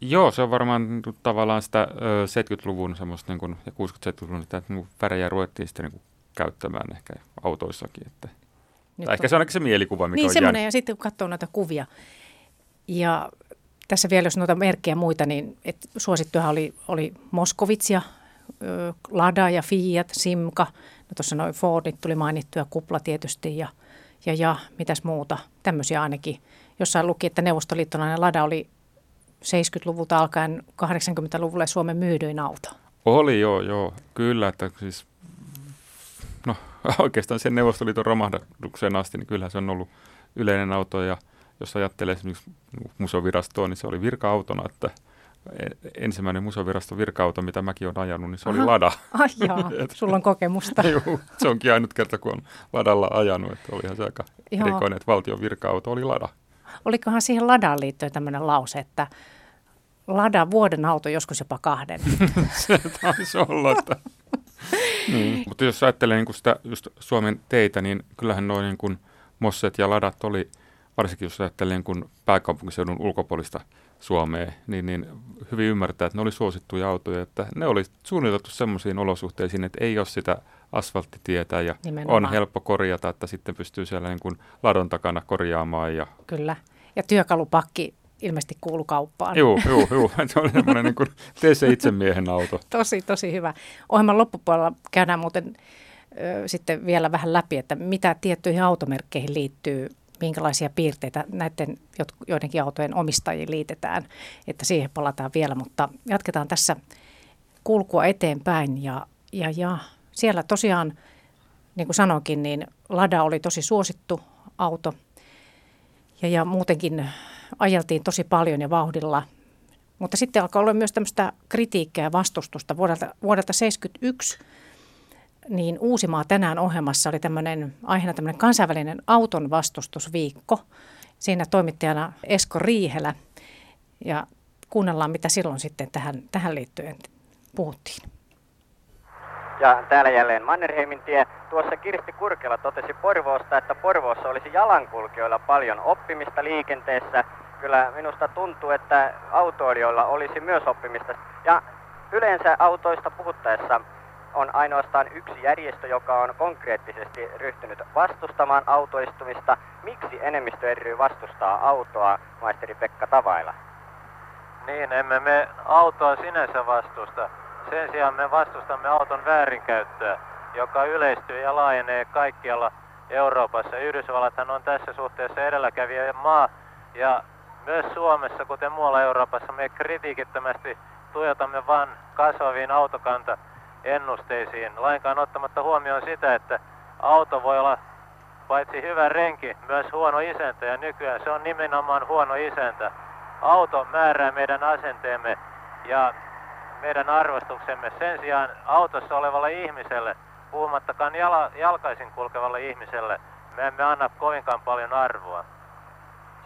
Joo, se on varmaan tavallaan sitä ö, 70-luvun semmoista niin kuin, ja 60-70-luvun sitä niin värejä ruvettiin sitten niin kuin, käyttämään ehkä autoissakin. Että, tai ehkä se on ainakin se mielikuva, mikä niin, on semmoinen, ja sitten kun katsoo noita kuvia. Ja tässä vielä, jos noita merkkejä muita, niin et suosittuja oli, oli Moskovitsia, Lada ja Fiat, Simka. No tuossa noin Fordit tuli mainittuja, Kupla tietysti ja, ja, ja mitäs muuta. Tämmöisiä ainakin. Jossain luki, että neuvostoliittolainen Lada oli 70-luvulta alkaen 80-luvulle Suomen myydyin auto. Oli joo, joo, kyllä, että siis no oikeastaan sen Neuvostoliiton romahdukseen asti, niin kyllähän se on ollut yleinen auto ja jos ajattelee esimerkiksi museovirastoa, niin se oli virka-autona, että ensimmäinen museoviraston virka-auto, mitä mäkin olen ajanut, niin se Aha. oli Lada. Ai jaa, sulla on kokemusta. Joo, se onkin ainut kerta, kun on Ladalla ajanut, että olihan se aika Joo. erikoinen, että valtion virka-auto oli Lada. Olikohan siihen Ladaan liittyen tämmöinen lause, että Lada vuoden auto, joskus jopa kahden. se taisi olla, että... niin. Mutta jos ajattelee niin sitä just Suomen teitä, niin kyllähän noin niin kuin Mosset ja Ladat oli, varsinkin jos ajattelee niin kuin pääkaupunkiseudun ulkopuolista Suomea, niin, niin hyvin ymmärtää, että ne oli suosittuja autoja, että ne oli suunniteltu semmoisiin olosuhteisiin, että ei ole sitä asfalttitietä ja Nimenomaan. on helppo korjata, että sitten pystyy siellä niin kuin ladon takana korjaamaan. Ja... Kyllä. Ja työkalupakki ilmeisesti kuulu kauppaan. Joo, joo, joo. Se oli semmoinen niin kuin, tee se itse miehen auto. tosi, tosi hyvä. Ohjelman loppupuolella käydään muuten ö, sitten vielä vähän läpi, että mitä tiettyihin automerkkeihin liittyy, minkälaisia piirteitä näiden joidenkin autojen omistajiin liitetään, että siihen palataan vielä, mutta jatketaan tässä kulkua eteenpäin ja, ja, ja siellä tosiaan, niin kuin sanoinkin, niin Lada oli tosi suosittu auto ja, ja muutenkin ajeltiin tosi paljon ja vauhdilla. Mutta sitten alkoi olla myös tämmöistä kritiikkiä ja vastustusta. Vuodelta, vuodelta 1971 niin Uusimaa tänään ohjelmassa oli tämmöinen aiheena tämmöinen kansainvälinen auton vastustusviikko. Siinä toimittajana Esko Riihelä ja kuunnellaan, mitä silloin sitten tähän, tähän liittyen puhuttiin. Ja täällä jälleen Mannerheimin tie. Tuossa Kirsti Kurkela totesi Porvoosta, että Porvoossa olisi jalankulkijoilla paljon oppimista liikenteessä kyllä minusta tuntuu, että autoilijoilla olisi myös oppimista. Ja yleensä autoista puhuttaessa on ainoastaan yksi järjestö, joka on konkreettisesti ryhtynyt vastustamaan autoistumista. Miksi enemmistö ry vastustaa autoa, maisteri Pekka Tavaila? Niin, emme me autoa sinänsä vastusta. Sen sijaan me vastustamme auton väärinkäyttöä, joka yleistyy ja laajenee kaikkialla Euroopassa. Yhdysvallathan on tässä suhteessa edelläkävijä maa ja myös Suomessa, kuten muualla Euroopassa, me kritiikittömästi tuijotamme vain kasvaviin autokanta ennusteisiin, lainkaan ottamatta huomioon sitä, että auto voi olla paitsi hyvä renki, myös huono isäntä ja nykyään se on nimenomaan huono isäntä. Auto määrää meidän asenteemme ja meidän arvostuksemme. Sen sijaan autossa olevalle ihmiselle, puhumattakaan jala, jalkaisin kulkevalle ihmiselle, me emme anna kovinkaan paljon arvoa.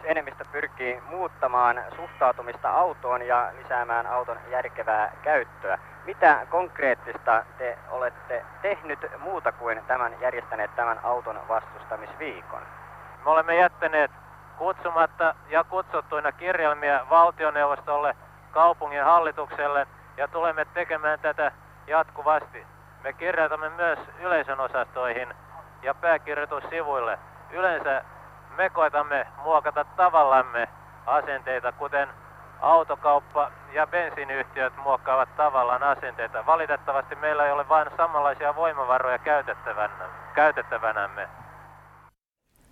Enemmistö pyrkii muuttamaan suhtautumista autoon ja lisäämään auton järkevää käyttöä. Mitä konkreettista te olette tehnyt muuta kuin tämän järjestäneet tämän auton vastustamisviikon? Me olemme jättäneet kutsumatta ja kutsuttuina kirjelmiä valtioneuvostolle, kaupungin hallitukselle ja tulemme tekemään tätä jatkuvasti. Me kirjoitamme myös yleisön osastoihin ja pääkirjoitussivuille. Yleensä me koetamme muokata tavallamme asenteita, kuten autokauppa ja bensiiniyhtiöt muokkaavat tavallaan asenteita. Valitettavasti meillä ei ole vain samanlaisia voimavaroja käytettävänä, käytettävänämme.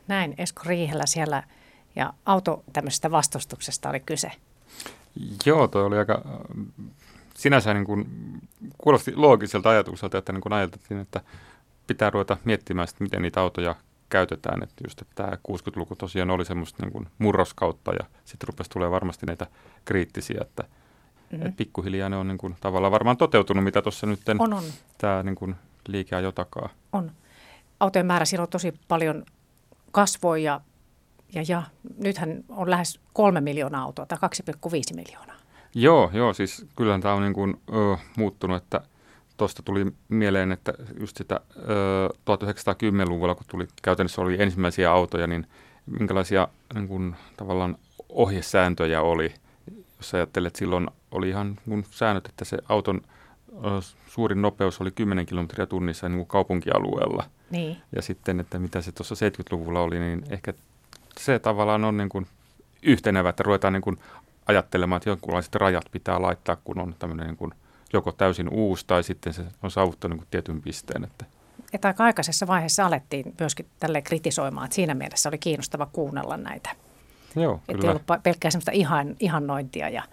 Näin Esko Riihellä siellä ja auto tämmöisestä vastustuksesta oli kyse. Joo, toi oli aika sinänsä niin kuin, kuulosti loogiselta ajatukselta, että niin kuin ajateltiin, että pitää ruveta miettimään, että miten niitä autoja käytetään. Että just, että tämä 60-luku tosiaan oli semmoista niin kuin murroskautta ja sitten rupesi tulee varmasti näitä kriittisiä, että, mm-hmm. että pikkuhiljaa ne on niin kuin, tavallaan varmaan toteutunut, mitä tuossa nyt on, on. tämä niin kuin, liike jotakaa. On. Autojen määrä silloin tosi paljon kasvoi ja, ja, ja nythän on lähes kolme miljoonaa autoa tai 2,5 miljoonaa. Joo, joo, siis kyllähän tämä on niin kuin, ö, muuttunut, että tuosta tuli mieleen, että just sitä ö, 1910-luvulla, kun tuli käytännössä oli ensimmäisiä autoja, niin minkälaisia niin kuin, tavallaan ohjesääntöjä oli, jos ajattelet, että silloin oli ihan niin säännöt, että se auton ö, suurin nopeus oli 10 kilometriä tunnissa niin kuin kaupunkialueella. Niin. Ja sitten, että mitä se tuossa 70-luvulla oli, niin ehkä se tavallaan on niin kuin yhtenevä, että ruvetaan niin kuin ajattelemaan, että jonkunlaiset rajat pitää laittaa, kun on tämmöinen niin kuin joko täysin uusi tai sitten se on saavuttanut niin tietyn pisteen. Että. Että aika aikaisessa vaiheessa alettiin myöskin tälle kritisoimaan, että siinä mielessä oli kiinnostava kuunnella näitä. Joo, että ei ollut pelkkää semmoista ihan, ihannointia ja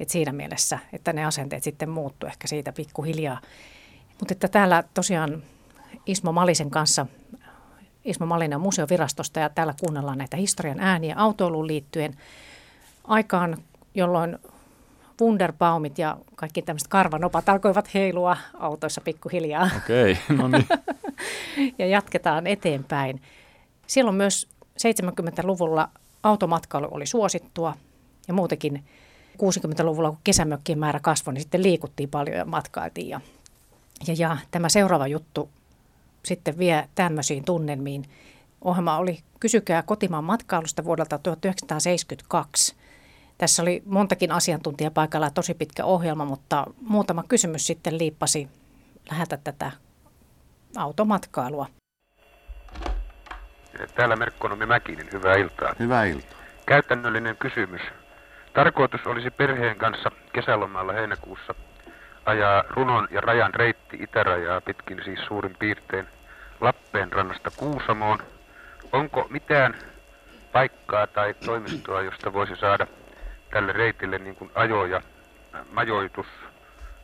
että siinä mielessä, että ne asenteet sitten muuttu ehkä siitä pikkuhiljaa. Mutta että täällä tosiaan Ismo Malisen kanssa, Ismo Malinen museovirastosta ja täällä kuunnellaan näitä historian ääniä autoiluun liittyen aikaan, jolloin Wunderbaumit ja kaikki tämmöiset karvanopat alkoivat heilua autoissa pikkuhiljaa. Okei, okay, no niin. ja jatketaan eteenpäin. Silloin myös 70-luvulla automatkailu oli suosittua ja muutenkin 60-luvulla, kun kesämökkien määrä kasvoi, niin sitten liikuttiin paljon ja matkailtiin. Ja, ja, ja tämä seuraava juttu sitten vie tämmöisiin tunnelmiin. Ohjelma oli Kysykää kotimaan matkailusta vuodelta 1972. Tässä oli montakin asiantuntijaa paikalla ja tosi pitkä ohjelma, mutta muutama kysymys sitten liippasi lähetä tätä automatkailua. Täällä Merkkonomi Mäkinen, hyvää iltaa. Hyvää iltaa. Käytännöllinen kysymys. Tarkoitus olisi perheen kanssa kesälomalla heinäkuussa ajaa runon ja rajan reitti itärajaa pitkin siis suurin piirtein Lappeenrannasta Kuusamoon. Onko mitään paikkaa tai toimistoa, josta voisi saada tälle reitille niin kuin ajo- ja majoitus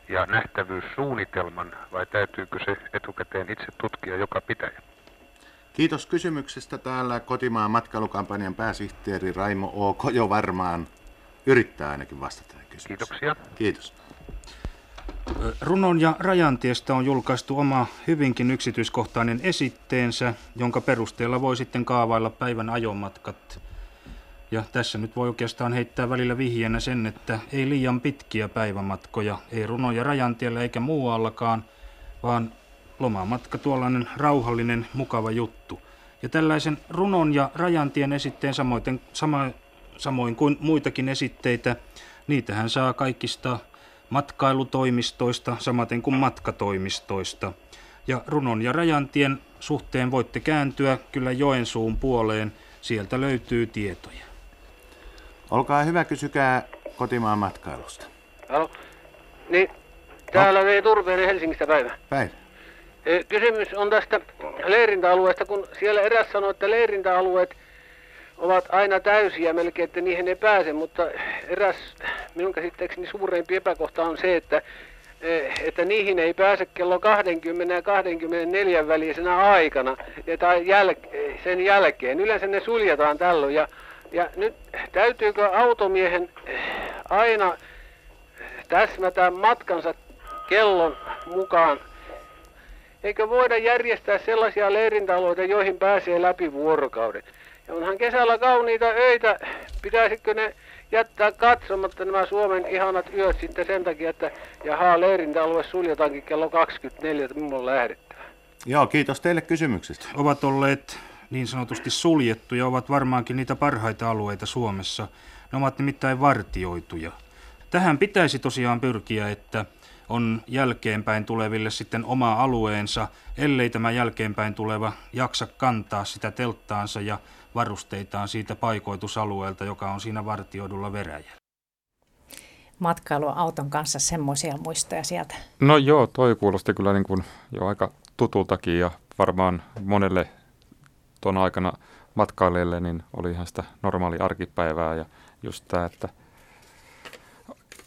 ja nähtävyyssuunnitelman vai täytyykö se etukäteen itse tutkia joka pitäjä? Kiitos kysymyksestä. Täällä kotimaan matkailukampanjan pääsihteeri Raimo O. Kojo varmaan yrittää ainakin vastata kysymykseen. Kiitoksia. Kiitos. Runon ja Rajantiestä on julkaistu oma hyvinkin yksityiskohtainen esitteensä, jonka perusteella voi sitten kaavailla päivän ajomatkat ja tässä nyt voi oikeastaan heittää välillä vihjeenä sen, että ei liian pitkiä päivämatkoja, ei runoja rajantiellä eikä muuallakaan, vaan lomamatka tuollainen rauhallinen, mukava juttu. Ja tällaisen runon ja rajantien esitteen samoin, sama, samoin kuin muitakin esitteitä. Niitähän saa kaikista matkailutoimistoista, samaten kuin matkatoimistoista. Ja runon ja rajantien suhteen voitte kääntyä kyllä Joensuun puoleen. Sieltä löytyy tietoja. Olkaa hyvä, kysykää kotimaan matkailusta. Halo. Niin, täällä vei Turpeinen Helsingistä päivä. Päivä. E, Kysymys on tästä leirintäalueesta, kun siellä eräs sanoi, että leirintäalueet ovat aina täysiä melkein, että niihin ei pääse, mutta eräs minun käsitteekseni suurempi epäkohta on se, että, e, että niihin ei pääse kello 20 ja 24 välisenä aikana ja tai jäl- sen jälkeen. Yleensä ne suljetaan tällöin ja, ja nyt täytyykö automiehen aina täsmätä matkansa kellon mukaan Eikö voida järjestää sellaisia leirintäalueita, joihin pääsee läpi vuorokauden? Ja onhan kesällä kauniita öitä. Pitäisikö ne jättää katsomatta nämä Suomen ihanat yöt sitten sen takia, että jaha, leirintäalue suljetaankin kello 24, että minulla on lähdettävä. Joo, kiitos teille kysymyksestä. Ovat olleet niin sanotusti suljettuja, ovat varmaankin niitä parhaita alueita Suomessa. Ne ovat nimittäin vartioituja. Tähän pitäisi tosiaan pyrkiä, että on jälkeenpäin tuleville sitten oma alueensa, ellei tämä jälkeenpäin tuleva jaksa kantaa sitä telttaansa ja varusteitaan siitä paikoitusalueelta, joka on siinä vartioidulla veräjällä. Matkailua auton kanssa semmoisia muistoja sieltä? No joo, toi kuulosti kyllä niin kuin jo aika tutultakin ja varmaan monelle tuon aikana matkailijalle niin oli ihan sitä normaali arkipäivää ja just tämä, että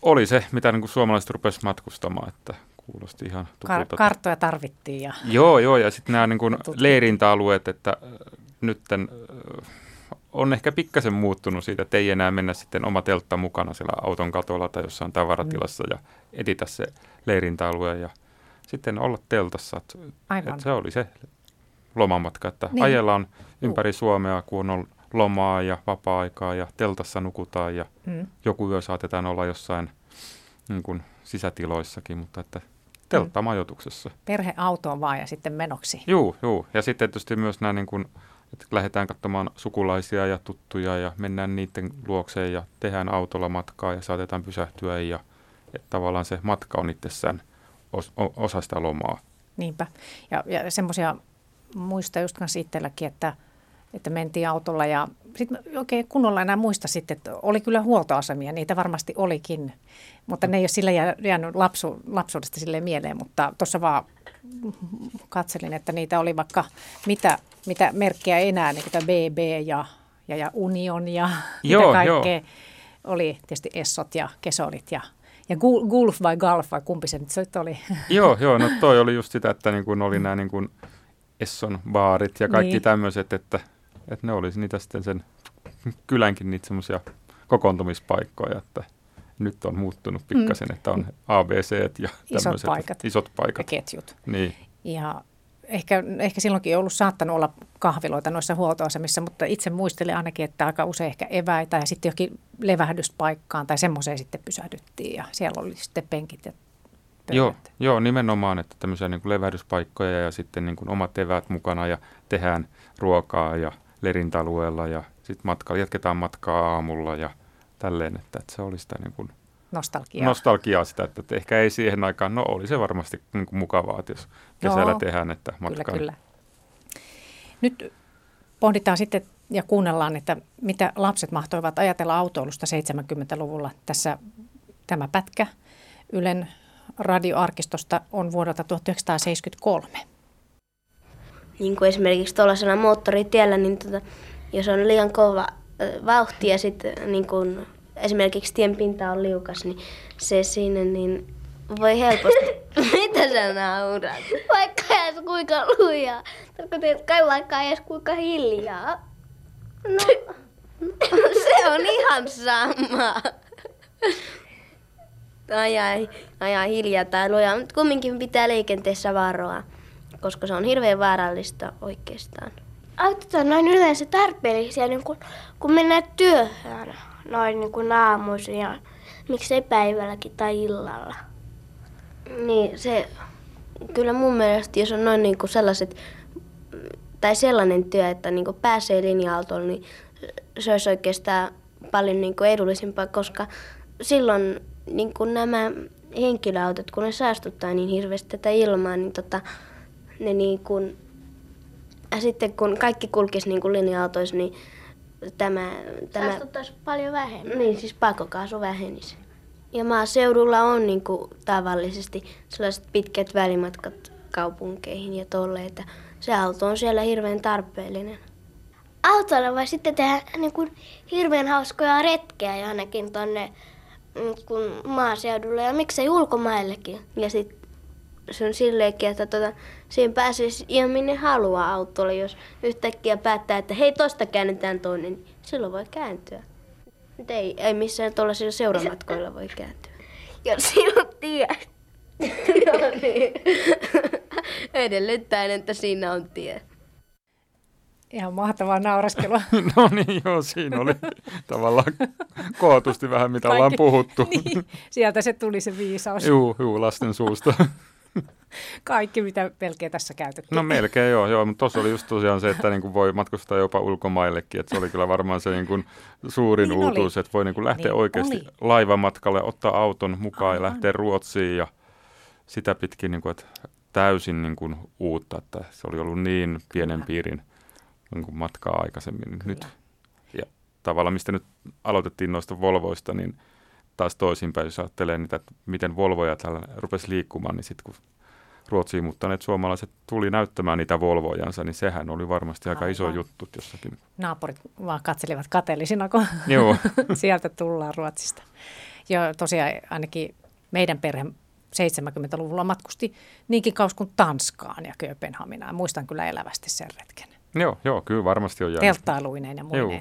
oli se, mitä niin kuin suomalaiset rupesivat matkustamaan, että kuulosti ihan. Kar- karttoja tarvittiin. Ja... Joo, joo, ja sitten nämä niin kuin leirintäalueet, että nytten on ehkä pikkasen muuttunut siitä, että ei enää mennä sitten oma teltta mukana siellä auton katolla tai jossain tavaratilassa mm. ja etitä se leirintäalue ja sitten olla teltassa. Että, Aivan. Että se oli se lomamatka, että Niin. ajellaan ympäri Suomea, kun on lomaa ja vapaa-aikaa ja teltassa nukutaan ja Mm. joku yö saatetaan olla jossain niin kuin sisätiloissakin, mutta että telttamajoituksessa. Perheautoon vaan ja sitten menoksi. Juu, juu. Ja sitten tietysti myös nämä, niin kuin, että lähdetään katsomaan sukulaisia ja tuttuja ja mennään niiden luokseen ja tehdään autolla matkaa ja saatetaan pysähtyä ja että tavallaan se matka on itsessään os, o, osa sitä lomaa. Niinpä. Ja, ja semmoisia muista just kanssa itselläkin, että, että mentiin autolla ja sitten oikein kunnolla enää muista sitten, että oli kyllä huoltoasemia, niitä varmasti olikin, mutta ne ei ole sillä jää- jäänyt lapsu, lapsuudesta sille mieleen, mutta tuossa vaan katselin, että niitä oli vaikka mitä, mitä merkkejä enää, niin kuin BB ja, ja, ja Union ja Joo, mitä kaikkea. joo. Oli tietysti Essot ja Kesolit ja, ja Gul- Gulf vai Galf vai kumpi se nyt oli. joo, joo, no toi oli just sitä, että niin kuin oli nämä niin kuin Esson baarit ja kaikki Niin. tämmöiset, että, että ne olisi niitä sitten sen kylänkin niitä semmoisia kokoontumispaikkoja, että nyt on muuttunut pikkasen, mm. että on ABC ja Isot paikat. isot ja paikat. ketjut. Niin. Ja ehkä, ehkä silloinkin ei ollut saattanut olla kahviloita noissa huoltoasemissa, mutta itse muistelin ainakin, että aika usein ehkä eväitä ja sitten johonkin levähdyspaikkaan tai semmoiseen sitten pysähdyttiin ja siellä oli sitten penkit ja Joo, joo, nimenomaan, että tämmöisiä niin kuin levähdyspaikkoja ja sitten niin kuin omat eväät mukana ja tehdään ruokaa ja lerintäalueella ja sitten matka, jatketaan matkaa aamulla ja tälleen, että, että se oli sitä niin kuin nostalgiaa. nostalgiaa sitä, että, että ehkä ei siihen aikaan, no oli se varmasti niin kuin mukavaa, että jos kesällä Joo, tehdään, että matka Kyllä, kyllä. Nyt pohditaan sitten ja kuunnellaan, että mitä lapset mahtoivat ajatella autoilusta 70-luvulla. Tässä tämä pätkä Ylen radioarkistosta on vuodelta 1973. niin kuin esimerkiksi tuollaisella moottoritiellä, niin tota, jos on liian kova vauhti ja sitten niin kuin esimerkiksi tien pinta on liukas, niin se siinä niin voi helposti... Mitä sä naurat? Vaikka edes kuinka lujaa. Tarkoitan, että kai vaikka edes kuinka hiljaa. No, se on ihan sama. Ajaa, ajaa hiljaa tai lujaa, mutta kumminkin pitää liikenteessä varoa, koska se on hirveän vaarallista oikeastaan. Autot on noin yleensä tarpeellisia, niin kun, kun mennään työhön noin niin kuin aamuisin ja miksei päivälläkin tai illalla. Niin, se kyllä mun mielestä, jos on noin niin kuin sellaiset, tai sellainen työ, että niin kuin pääsee linja-autolla, niin se olisi oikeastaan paljon niin kuin edullisempaa, koska silloin niin kuin nämä henkilöautot, kun ne saastuttaa niin hirveästi tätä ilmaa, niin tota, ne niin kuin, ja sitten kun kaikki kulkisi niin kuin linja-autoissa, niin tämä... tämä Saastuttaisi paljon vähemmän. Niin, siis pakokaasu vähenisi. Ja maaseudulla on niin kuin, tavallisesti sellaiset pitkät välimatkat kaupunkeihin ja tolle, että se auto on siellä hirveän tarpeellinen. Autolla voi sitten tehdä niin kuin, hirveän hauskoja retkeä jonnekin tonne mm, kun maaseudulle ja miksei ulkomaillekin. Ja sitten se on silleenkin, että tuota, siihen pääsisi ihan minne haluaa autolla, jos yhtäkkiä päättää, että hei tosta käännetään tonne, niin silloin voi kääntyä. Mutta ei, ei missään tuollaisilla seuramatkoilla voi kääntyä. Jos siinä on tie. no niin. Edellyttäen, että siinä on tie. Ihan mahtavaa nauraskelua. no niin, joo, siinä oli tavallaan kootusti vähän mitä Kaikki, ollaan puhuttu. niin, sieltä se tuli se viisaus. Juu, juu, lasten suusta. Kaikki, mitä melkein tässä käytettiin. No melkein joo, joo mutta tuossa oli just tosiaan se, että niin kuin voi matkustaa jopa ulkomaillekin, että se oli kyllä varmaan se niin kuin suurin niin uutuus, oli. että voi niin kuin lähteä niin oikeasti oli. laivamatkalle, ottaa auton mukaan Aivan. ja lähteä Ruotsiin ja sitä pitkin niin kuin, että täysin niin kuin uutta, että se oli ollut niin pienen piirin niin kuin matkaa aikaisemmin kyllä. nyt. Ja tavallaan mistä nyt aloitettiin noista Volvoista, niin taas toisinpäin, jos ajattelee niitä, että miten Volvoja täällä rupesi liikkumaan, niin sitten kun Ruotsiin muuttaneet suomalaiset tuli näyttämään niitä Volvojansa, niin sehän oli varmasti aika Aivan. iso juttu jossakin. Naapurit vaan katselivat kateellisina, kun Joo. sieltä tullaan Ruotsista. Joo, tosiaan ainakin meidän perhe 70-luvulla matkusti niinkin kaus kuin Tanskaan ja Kööpenhaminaan. Muistan kyllä elävästi sen retken. Joo, joo kyllä varmasti on jäänyt. Telttailuineen ja muineen. Joo.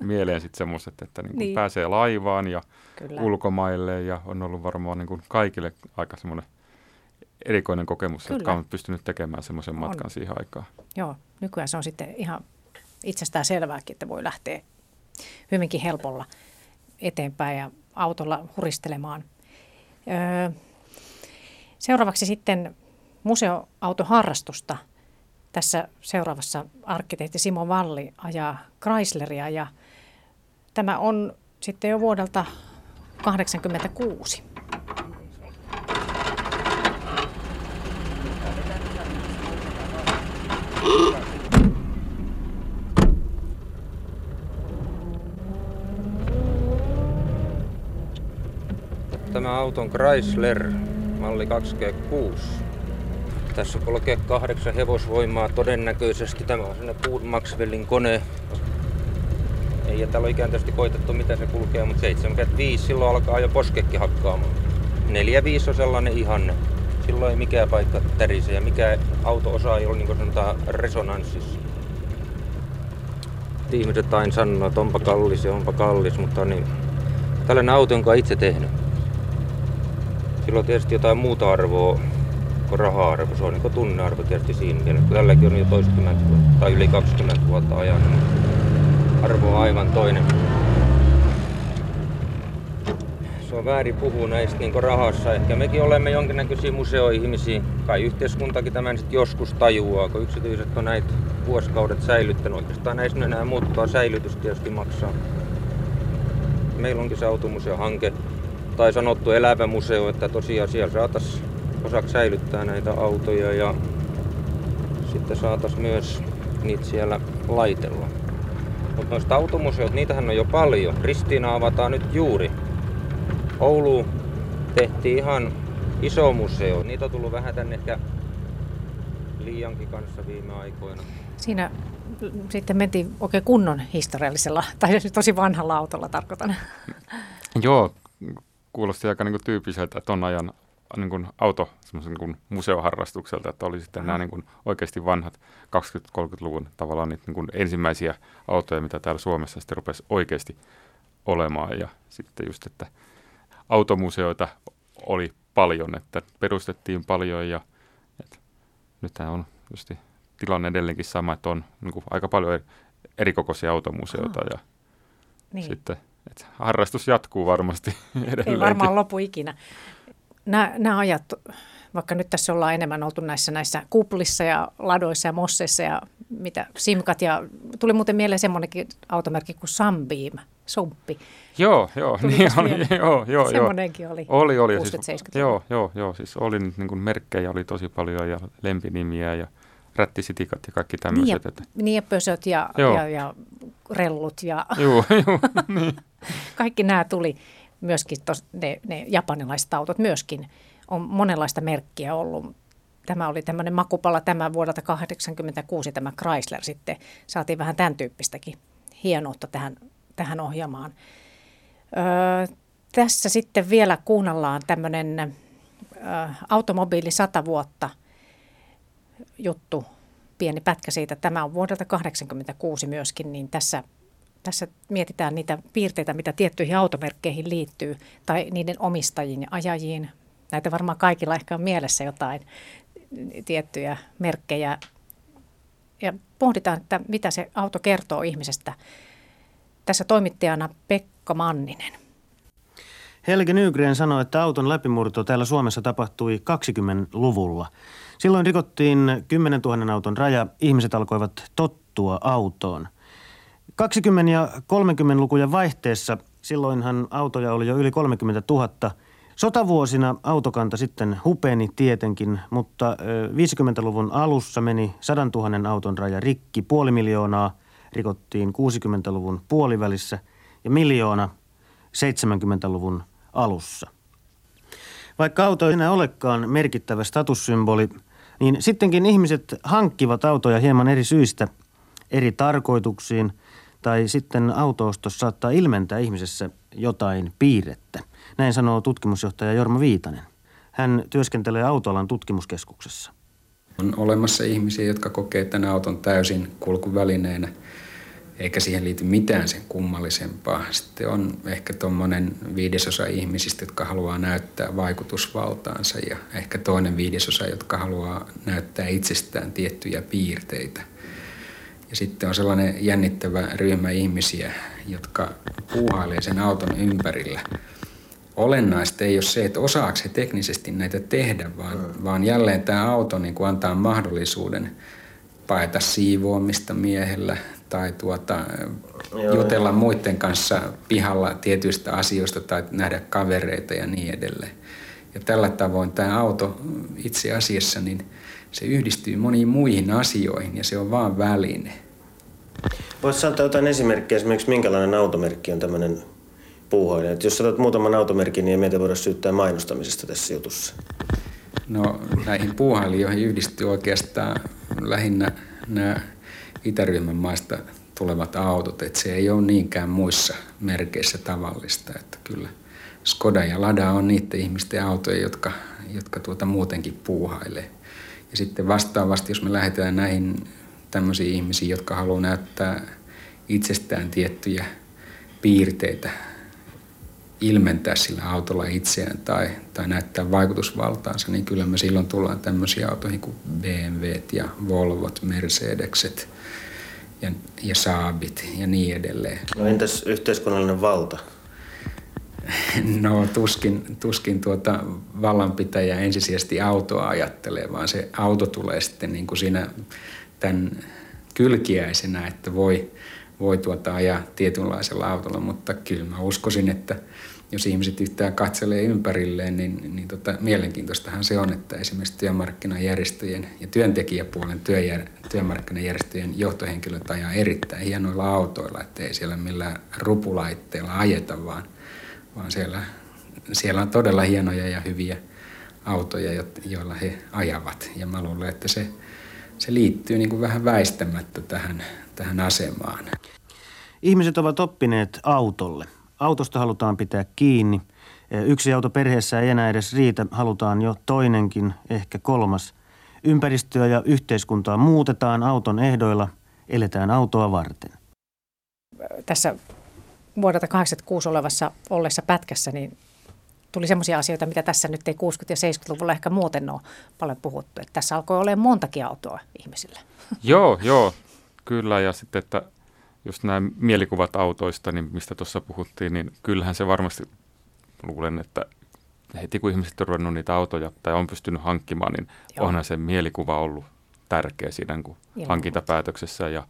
Mieleen sitten semmoiset, että niin niin. pääsee laivaan ja kyllä. ulkomaille ja on ollut varmaan niin kuin kaikille aika semmoinen – erikoinen kokemus, Kyllä. jotka on pystynyt tekemään semmoisen matkan on. siihen aikaan. Joo, nykyään se on sitten ihan itsestään selvääkin, että voi lähteä hyvinkin helpolla eteenpäin ja autolla huristelemaan. Öö, seuraavaksi sitten museoautoharrastusta. Tässä seuraavassa arkkitehti Simo Valli ajaa Chrysleria ja tämä on sitten jo vuodelta 1986. Tämä auton Chrysler malli 2G6. Tässä kulkee kahdeksan hevosvoimaa todennäköisesti. Tämä on sinne Wood Maxwellin kone. Ei täällä ole ikään tietysti koitettu mitä se kulkee, mutta 75 silloin alkaa jo poskekki hakkaamaan. 4-5 on sellainen ihanne. Silloin ei mikään paikka tärise ja mikä auto-osa ei ole niin sanotaan resonanssissa. Ihmiset aina sanoo, että onpa kallis ja onpa kallis, mutta niin, tällainen auto, jonka itse tehnyt. Sillä on tietysti jotain muuta arvoa kuin raha-arvo. Se on niin tunnearvo tietysti siinä. Ja kun tälläkin on jo toistakymmentä vuotta tai yli 20 vuotta ajan, niin arvo on aivan toinen se on väärin puhua näistä niin rahassa. Ehkä mekin olemme jonkinnäköisiä museoihmisiä. Kai yhteiskuntakin tämän sitten joskus tajuaa, kun yksityiset on näitä vuosikaudet säilyttänyt. Oikeastaan näissä enää muuttaa säilytys tietysti maksaa. Meillä onkin se automuseohanke tai sanottu elävä museo, että tosiaan siellä saataisiin osaksi säilyttää näitä autoja ja sitten saataisiin myös niitä siellä laitella. Mutta noista automuseot, niitähän on jo paljon. Ristiina avataan nyt juuri Oulu tehtiin ihan iso museo. Niitä on tullut vähän tänne ehkä liiankin kanssa viime aikoina. Siinä sitten mentiin oikein kunnon historiallisella, tai tosi vanhalla autolla tarkoitan. Joo, kuulosti aika niin tyyppiseltä ton ajan niin kuin auto niin kuin museoharrastukselta, että oli sitten nämä niin kuin oikeasti vanhat 20-30-luvun tavallaan niitä niin kuin ensimmäisiä autoja, mitä täällä Suomessa sitten rupesi oikeasti olemaan. Ja sitten just, että automuseoita oli paljon, että perustettiin paljon ja että nythän on just tilanne edelleenkin sama, että on niin kuin aika paljon erikokoisia automuseoita ja niin. sitten että harrastus jatkuu varmasti edelleenkin. Ei varmaan lopu ikinä. Nämä, nämä ajat vaikka nyt tässä ollaan enemmän oltu näissä, näissä kuplissa ja ladoissa ja mosseissa ja mitä simkat ja tuli muuten mieleen semmoinenkin automerkki kuin Sunbeam, Sumppi. Joo, joo, Tuli niin oli, mieleen. joo, joo, Semmoinenkin oli Oli, oli. 60-70-luvulla. joo, joo, joo, siis oli niin kuin merkkejä oli tosi paljon ja lempinimiä ja rättisitikat ja kaikki Niin ja, tämmöiset. niin ja pösöt ja, Joo. ja, ja rellut ja Joo, joo, niin. kaikki nämä tuli myöskin, tos, ne, ne japanilaiset autot myöskin. On monenlaista merkkiä ollut. Tämä oli tämmöinen makupala tämä vuodelta 1986, tämä Chrysler sitten. Saatiin vähän tämän tyyppistäkin hienoutta tähän, tähän ohjelmaan. Öö, tässä sitten vielä kuunnellaan tämmöinen ö, automobiili 100 vuotta juttu, pieni pätkä siitä. Tämä on vuodelta 1986 myöskin, niin tässä, tässä mietitään niitä piirteitä, mitä tiettyihin automerkkeihin liittyy, tai niiden omistajiin ja ajajiin. Näitä varmaan kaikilla ehkä on mielessä jotain tiettyjä merkkejä. Ja pohditaan, että mitä se auto kertoo ihmisestä. Tässä toimittajana Pekka Manninen. Helge Nygren sanoi, että auton läpimurto täällä Suomessa tapahtui 20-luvulla. Silloin rikottiin 10 000 auton raja, ihmiset alkoivat tottua autoon. 20 ja 30 lukujen vaihteessa, silloinhan autoja oli jo yli 30 000. Sotavuosina autokanta sitten hupeni tietenkin, mutta ö, 50-luvun alussa meni 100 000 auton raja rikki, puoli miljoonaa rikottiin 60-luvun puolivälissä ja miljoona 70-luvun alussa. Vaikka auto ei enää olekaan merkittävä statussymboli, niin sittenkin ihmiset hankkivat autoja hieman eri syistä, eri tarkoituksiin, tai sitten autoostos saattaa ilmentää ihmisessä jotain piirrettä. Näin sanoo tutkimusjohtaja Jorma Viitanen. Hän työskentelee autoalan tutkimuskeskuksessa. On olemassa ihmisiä, jotka kokee tämän auton täysin kulkuvälineenä, eikä siihen liity mitään sen kummallisempaa. Sitten on ehkä tuommoinen viidesosa ihmisistä, jotka haluaa näyttää vaikutusvaltaansa ja ehkä toinen viidesosa, jotka haluaa näyttää itsestään tiettyjä piirteitä. Ja sitten on sellainen jännittävä ryhmä ihmisiä, jotka puuhailee sen auton ympärillä. Olennaista ei ole se, että osaako se teknisesti näitä tehdä, vaan, vaan jälleen tämä auto niin kuin antaa mahdollisuuden paeta siivoamista miehellä tai tuota, jutella muiden kanssa pihalla tietyistä asioista tai nähdä kavereita ja niin edelleen. Ja tällä tavoin tämä auto itse asiassa, niin se yhdistyy moniin muihin asioihin ja se on vaan väline. Voisi antaa jotain esimerkkejä esimerkiksi minkälainen automerkki on tämmöinen puuhailija. Jos otat muutaman automerkin, niin ei meitä voida syyttää mainostamisesta tässä jutussa. No näihin puuhailijoihin yhdistyy oikeastaan lähinnä nämä itäryhmän maista tulevat autot, että se ei ole niinkään muissa merkeissä tavallista, että kyllä Skoda ja Lada on niiden ihmisten autoja, jotka, jotka tuota muutenkin puuhailee. Ja sitten vastaavasti, jos me lähdetään näihin tämmöisiin ihmisiin, jotka haluaa näyttää itsestään tiettyjä piirteitä, ilmentää sillä autolla itseään tai, tai näyttää vaikutusvaltaansa, niin kyllä me silloin tullaan tämmöisiä autoihin kuin BMWt ja Volvot, Mercedekset ja, ja Saabit ja niin edelleen. No entäs yhteiskunnallinen valta? No tuskin, tuskin tuota vallanpitäjä ensisijaisesti autoa ajattelee, vaan se auto tulee sitten niin kuin siinä tämän kylkiäisenä, että voi, voi tuota ajaa tietynlaisella autolla, mutta kyllä mä uskoisin, että jos ihmiset yhtään katselee ympärilleen, niin, niin tota, mielenkiintoistahan se on, että esimerkiksi työmarkkinajärjestöjen ja työntekijäpuolen työjär, työmarkkinajärjestöjen johtohenkilöt ajaa erittäin hienoilla autoilla, että ei siellä millään rupulaitteilla ajeta, vaan, vaan siellä, siellä on todella hienoja ja hyviä autoja, joilla he ajavat. Ja mä luulen, että se, se liittyy niin kuin vähän väistämättä tähän, tähän asemaan. Ihmiset ovat oppineet autolle. Autosta halutaan pitää kiinni. Yksi auto perheessä ei enää edes riitä, halutaan jo toinenkin, ehkä kolmas. Ympäristöä ja yhteiskuntaa muutetaan auton ehdoilla, eletään autoa varten. Tässä vuodelta 86 olevassa ollessa pätkässä, niin tuli sellaisia asioita, mitä tässä nyt ei 60- ja 70-luvulla ehkä muuten ole paljon puhuttu. Että tässä alkoi olemaan montakin autoa ihmisillä. Joo, joo, kyllä. Ja sitten, että just nämä mielikuvat autoista, niin mistä tuossa puhuttiin, niin kyllähän se varmasti luulen, että heti kun ihmiset on ruvennut niitä autoja tai on pystynyt hankkimaan, niin Joo. onhan se mielikuva ollut tärkeä siinä niin hankintapäätöksessä ja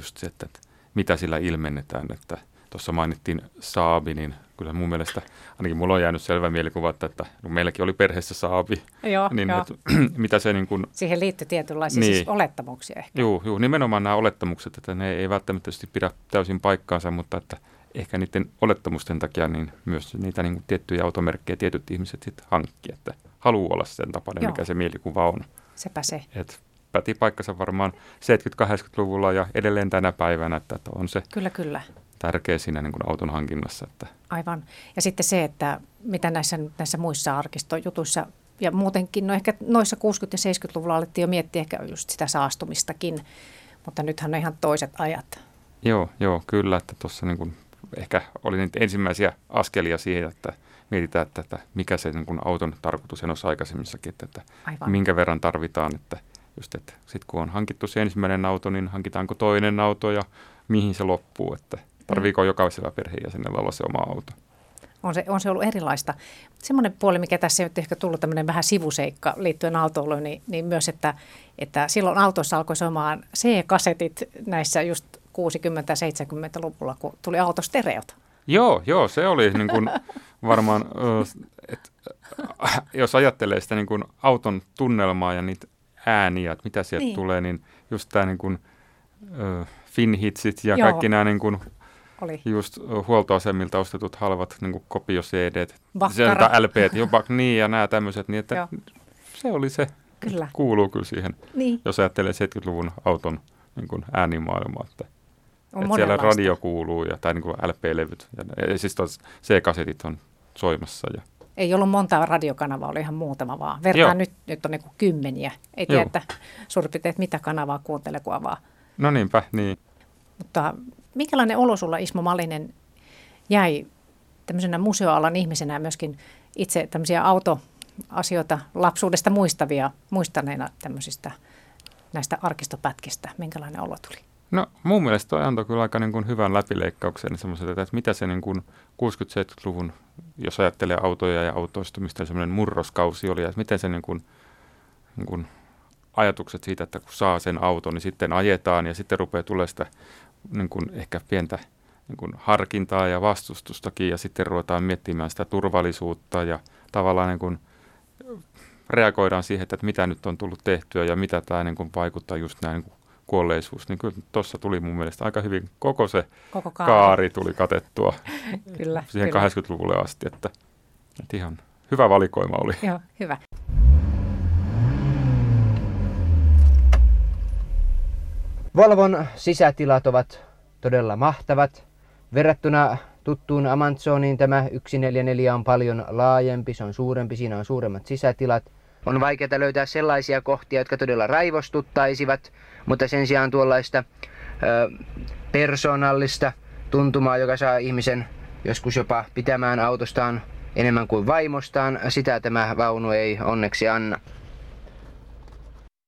just se, että, että mitä sillä ilmennetään, että tuossa mainittiin Saabi, niin kyllä mun mielestä, ainakin mulla on jäänyt selvä mielikuva, että, että no meilläkin oli perheessä Saabi. Joo, niin, joo. Että, mitä se niin kuin, Siihen liittyy tietynlaisia niin, siis olettamuksia ehkä. Joo, joo, nimenomaan nämä olettamukset, että ne ei välttämättä pidä täysin paikkaansa, mutta että ehkä niiden olettamusten takia niin myös niitä niin kuin tiettyjä automerkkejä tietyt ihmiset sitten hankki, että haluaa olla sen tapainen, joo. mikä se mielikuva on. Sepä se. Et päti paikkansa varmaan 70-80-luvulla ja edelleen tänä päivänä, että on se kyllä, kyllä. Tärkeä siinä niin kuin auton hankinnassa. Että. Aivan. Ja sitten se, että mitä näissä, näissä muissa arkistojutuissa ja muutenkin, no ehkä noissa 60- ja 70-luvulla alettiin jo miettiä ehkä just sitä saastumistakin, mutta nythän on ihan toiset ajat. Joo, joo kyllä, että tuossa niin kuin ehkä oli niitä ensimmäisiä askelia siihen, että mietitään, että, että mikä se niin kuin auton tarkoitus on aikaisemmissakin, että, että minkä verran tarvitaan, että just, että sitten kun on hankittu se ensimmäinen auto, niin hankitaanko toinen auto ja mihin se loppuu, että tarviiko jokaisella perheenjäsenellä olla se oma auto. On se, on se ollut erilaista. Semmoinen puoli, mikä tässä on ehkä tullut tämmöinen vähän sivuseikka liittyen autoiluun, niin, niin myös, että, että silloin autossa alkoi soimaan C-kasetit näissä just 60-70-luvulla, kun tuli autostereot. Joo, joo, se oli niin kuin varmaan, että jos ajattelee sitä niin kuin auton tunnelmaa ja niitä ääniä, että mitä sieltä niin. tulee, niin just tämä niin kuin, Finhitsit ja Joo. kaikki nämä niin kuin, oli. just huoltoasemilta ostetut halvat niin kuin kopio CD, LP, jopa niin ja nämä tämmöiset, niin että se oli se, kyllä. kuuluu kyllä siihen, niin. jos ajattelee 70-luvun auton niin kuin äänimaailmaa, että, että siellä radio kuuluu ja, tai niin kuin LP-levyt ja, ja siis C-kasetit on soimassa ja ei ollut monta radiokanavaa, oli ihan muutama vaan. Vertaan nyt, nyt on niin kymmeniä. Ei tiedä, että suurin piirtein, mitä kanavaa kuuntelee, kun avaa. No niinpä, niin. Mutta minkälainen olo sulla Ismo Malinen jäi tämmöisenä museoalan ihmisenä myöskin itse tämmöisiä autoasioita lapsuudesta muistavia, muistaneena tämmöisistä näistä arkistopätkistä? Minkälainen olo tuli? No mun mielestä toi antoi kyllä aika niin kuin hyvän läpileikkauksen semmoiset, että mitä se niin kuin 60-70-luvun, jos ajattelee autoja ja autoistumista, semmoinen murroskausi oli, että miten se niin kuin, niin kuin ajatukset siitä, että kun saa sen auton, niin sitten ajetaan ja sitten rupeaa tulemaan sitä niin kuin ehkä pientä niin kuin harkintaa ja vastustustakin ja sitten ruvetaan miettimään sitä turvallisuutta ja tavallaan niin kuin reagoidaan siihen, että mitä nyt on tullut tehtyä ja mitä tämä niin kuin vaikuttaa just näin niin kuin kuolleisuus, niin kyllä tuossa tuli mun mielestä aika hyvin koko se koko kaari. kaari tuli katettua kyllä, siihen kyllä. 80-luvulle asti, että, että ihan hyvä valikoima oli. Joo, hyvä. Volvon sisätilat ovat todella mahtavat. Verrattuna tuttuun Amazoniin tämä 144 on paljon laajempi, se on suurempi, siinä on suuremmat sisätilat. On vaikeaa löytää sellaisia kohtia, jotka todella raivostuttaisivat, mutta sen sijaan tuollaista ö, persoonallista tuntumaa, joka saa ihmisen joskus jopa pitämään autostaan enemmän kuin vaimostaan, sitä tämä vaunu ei onneksi anna.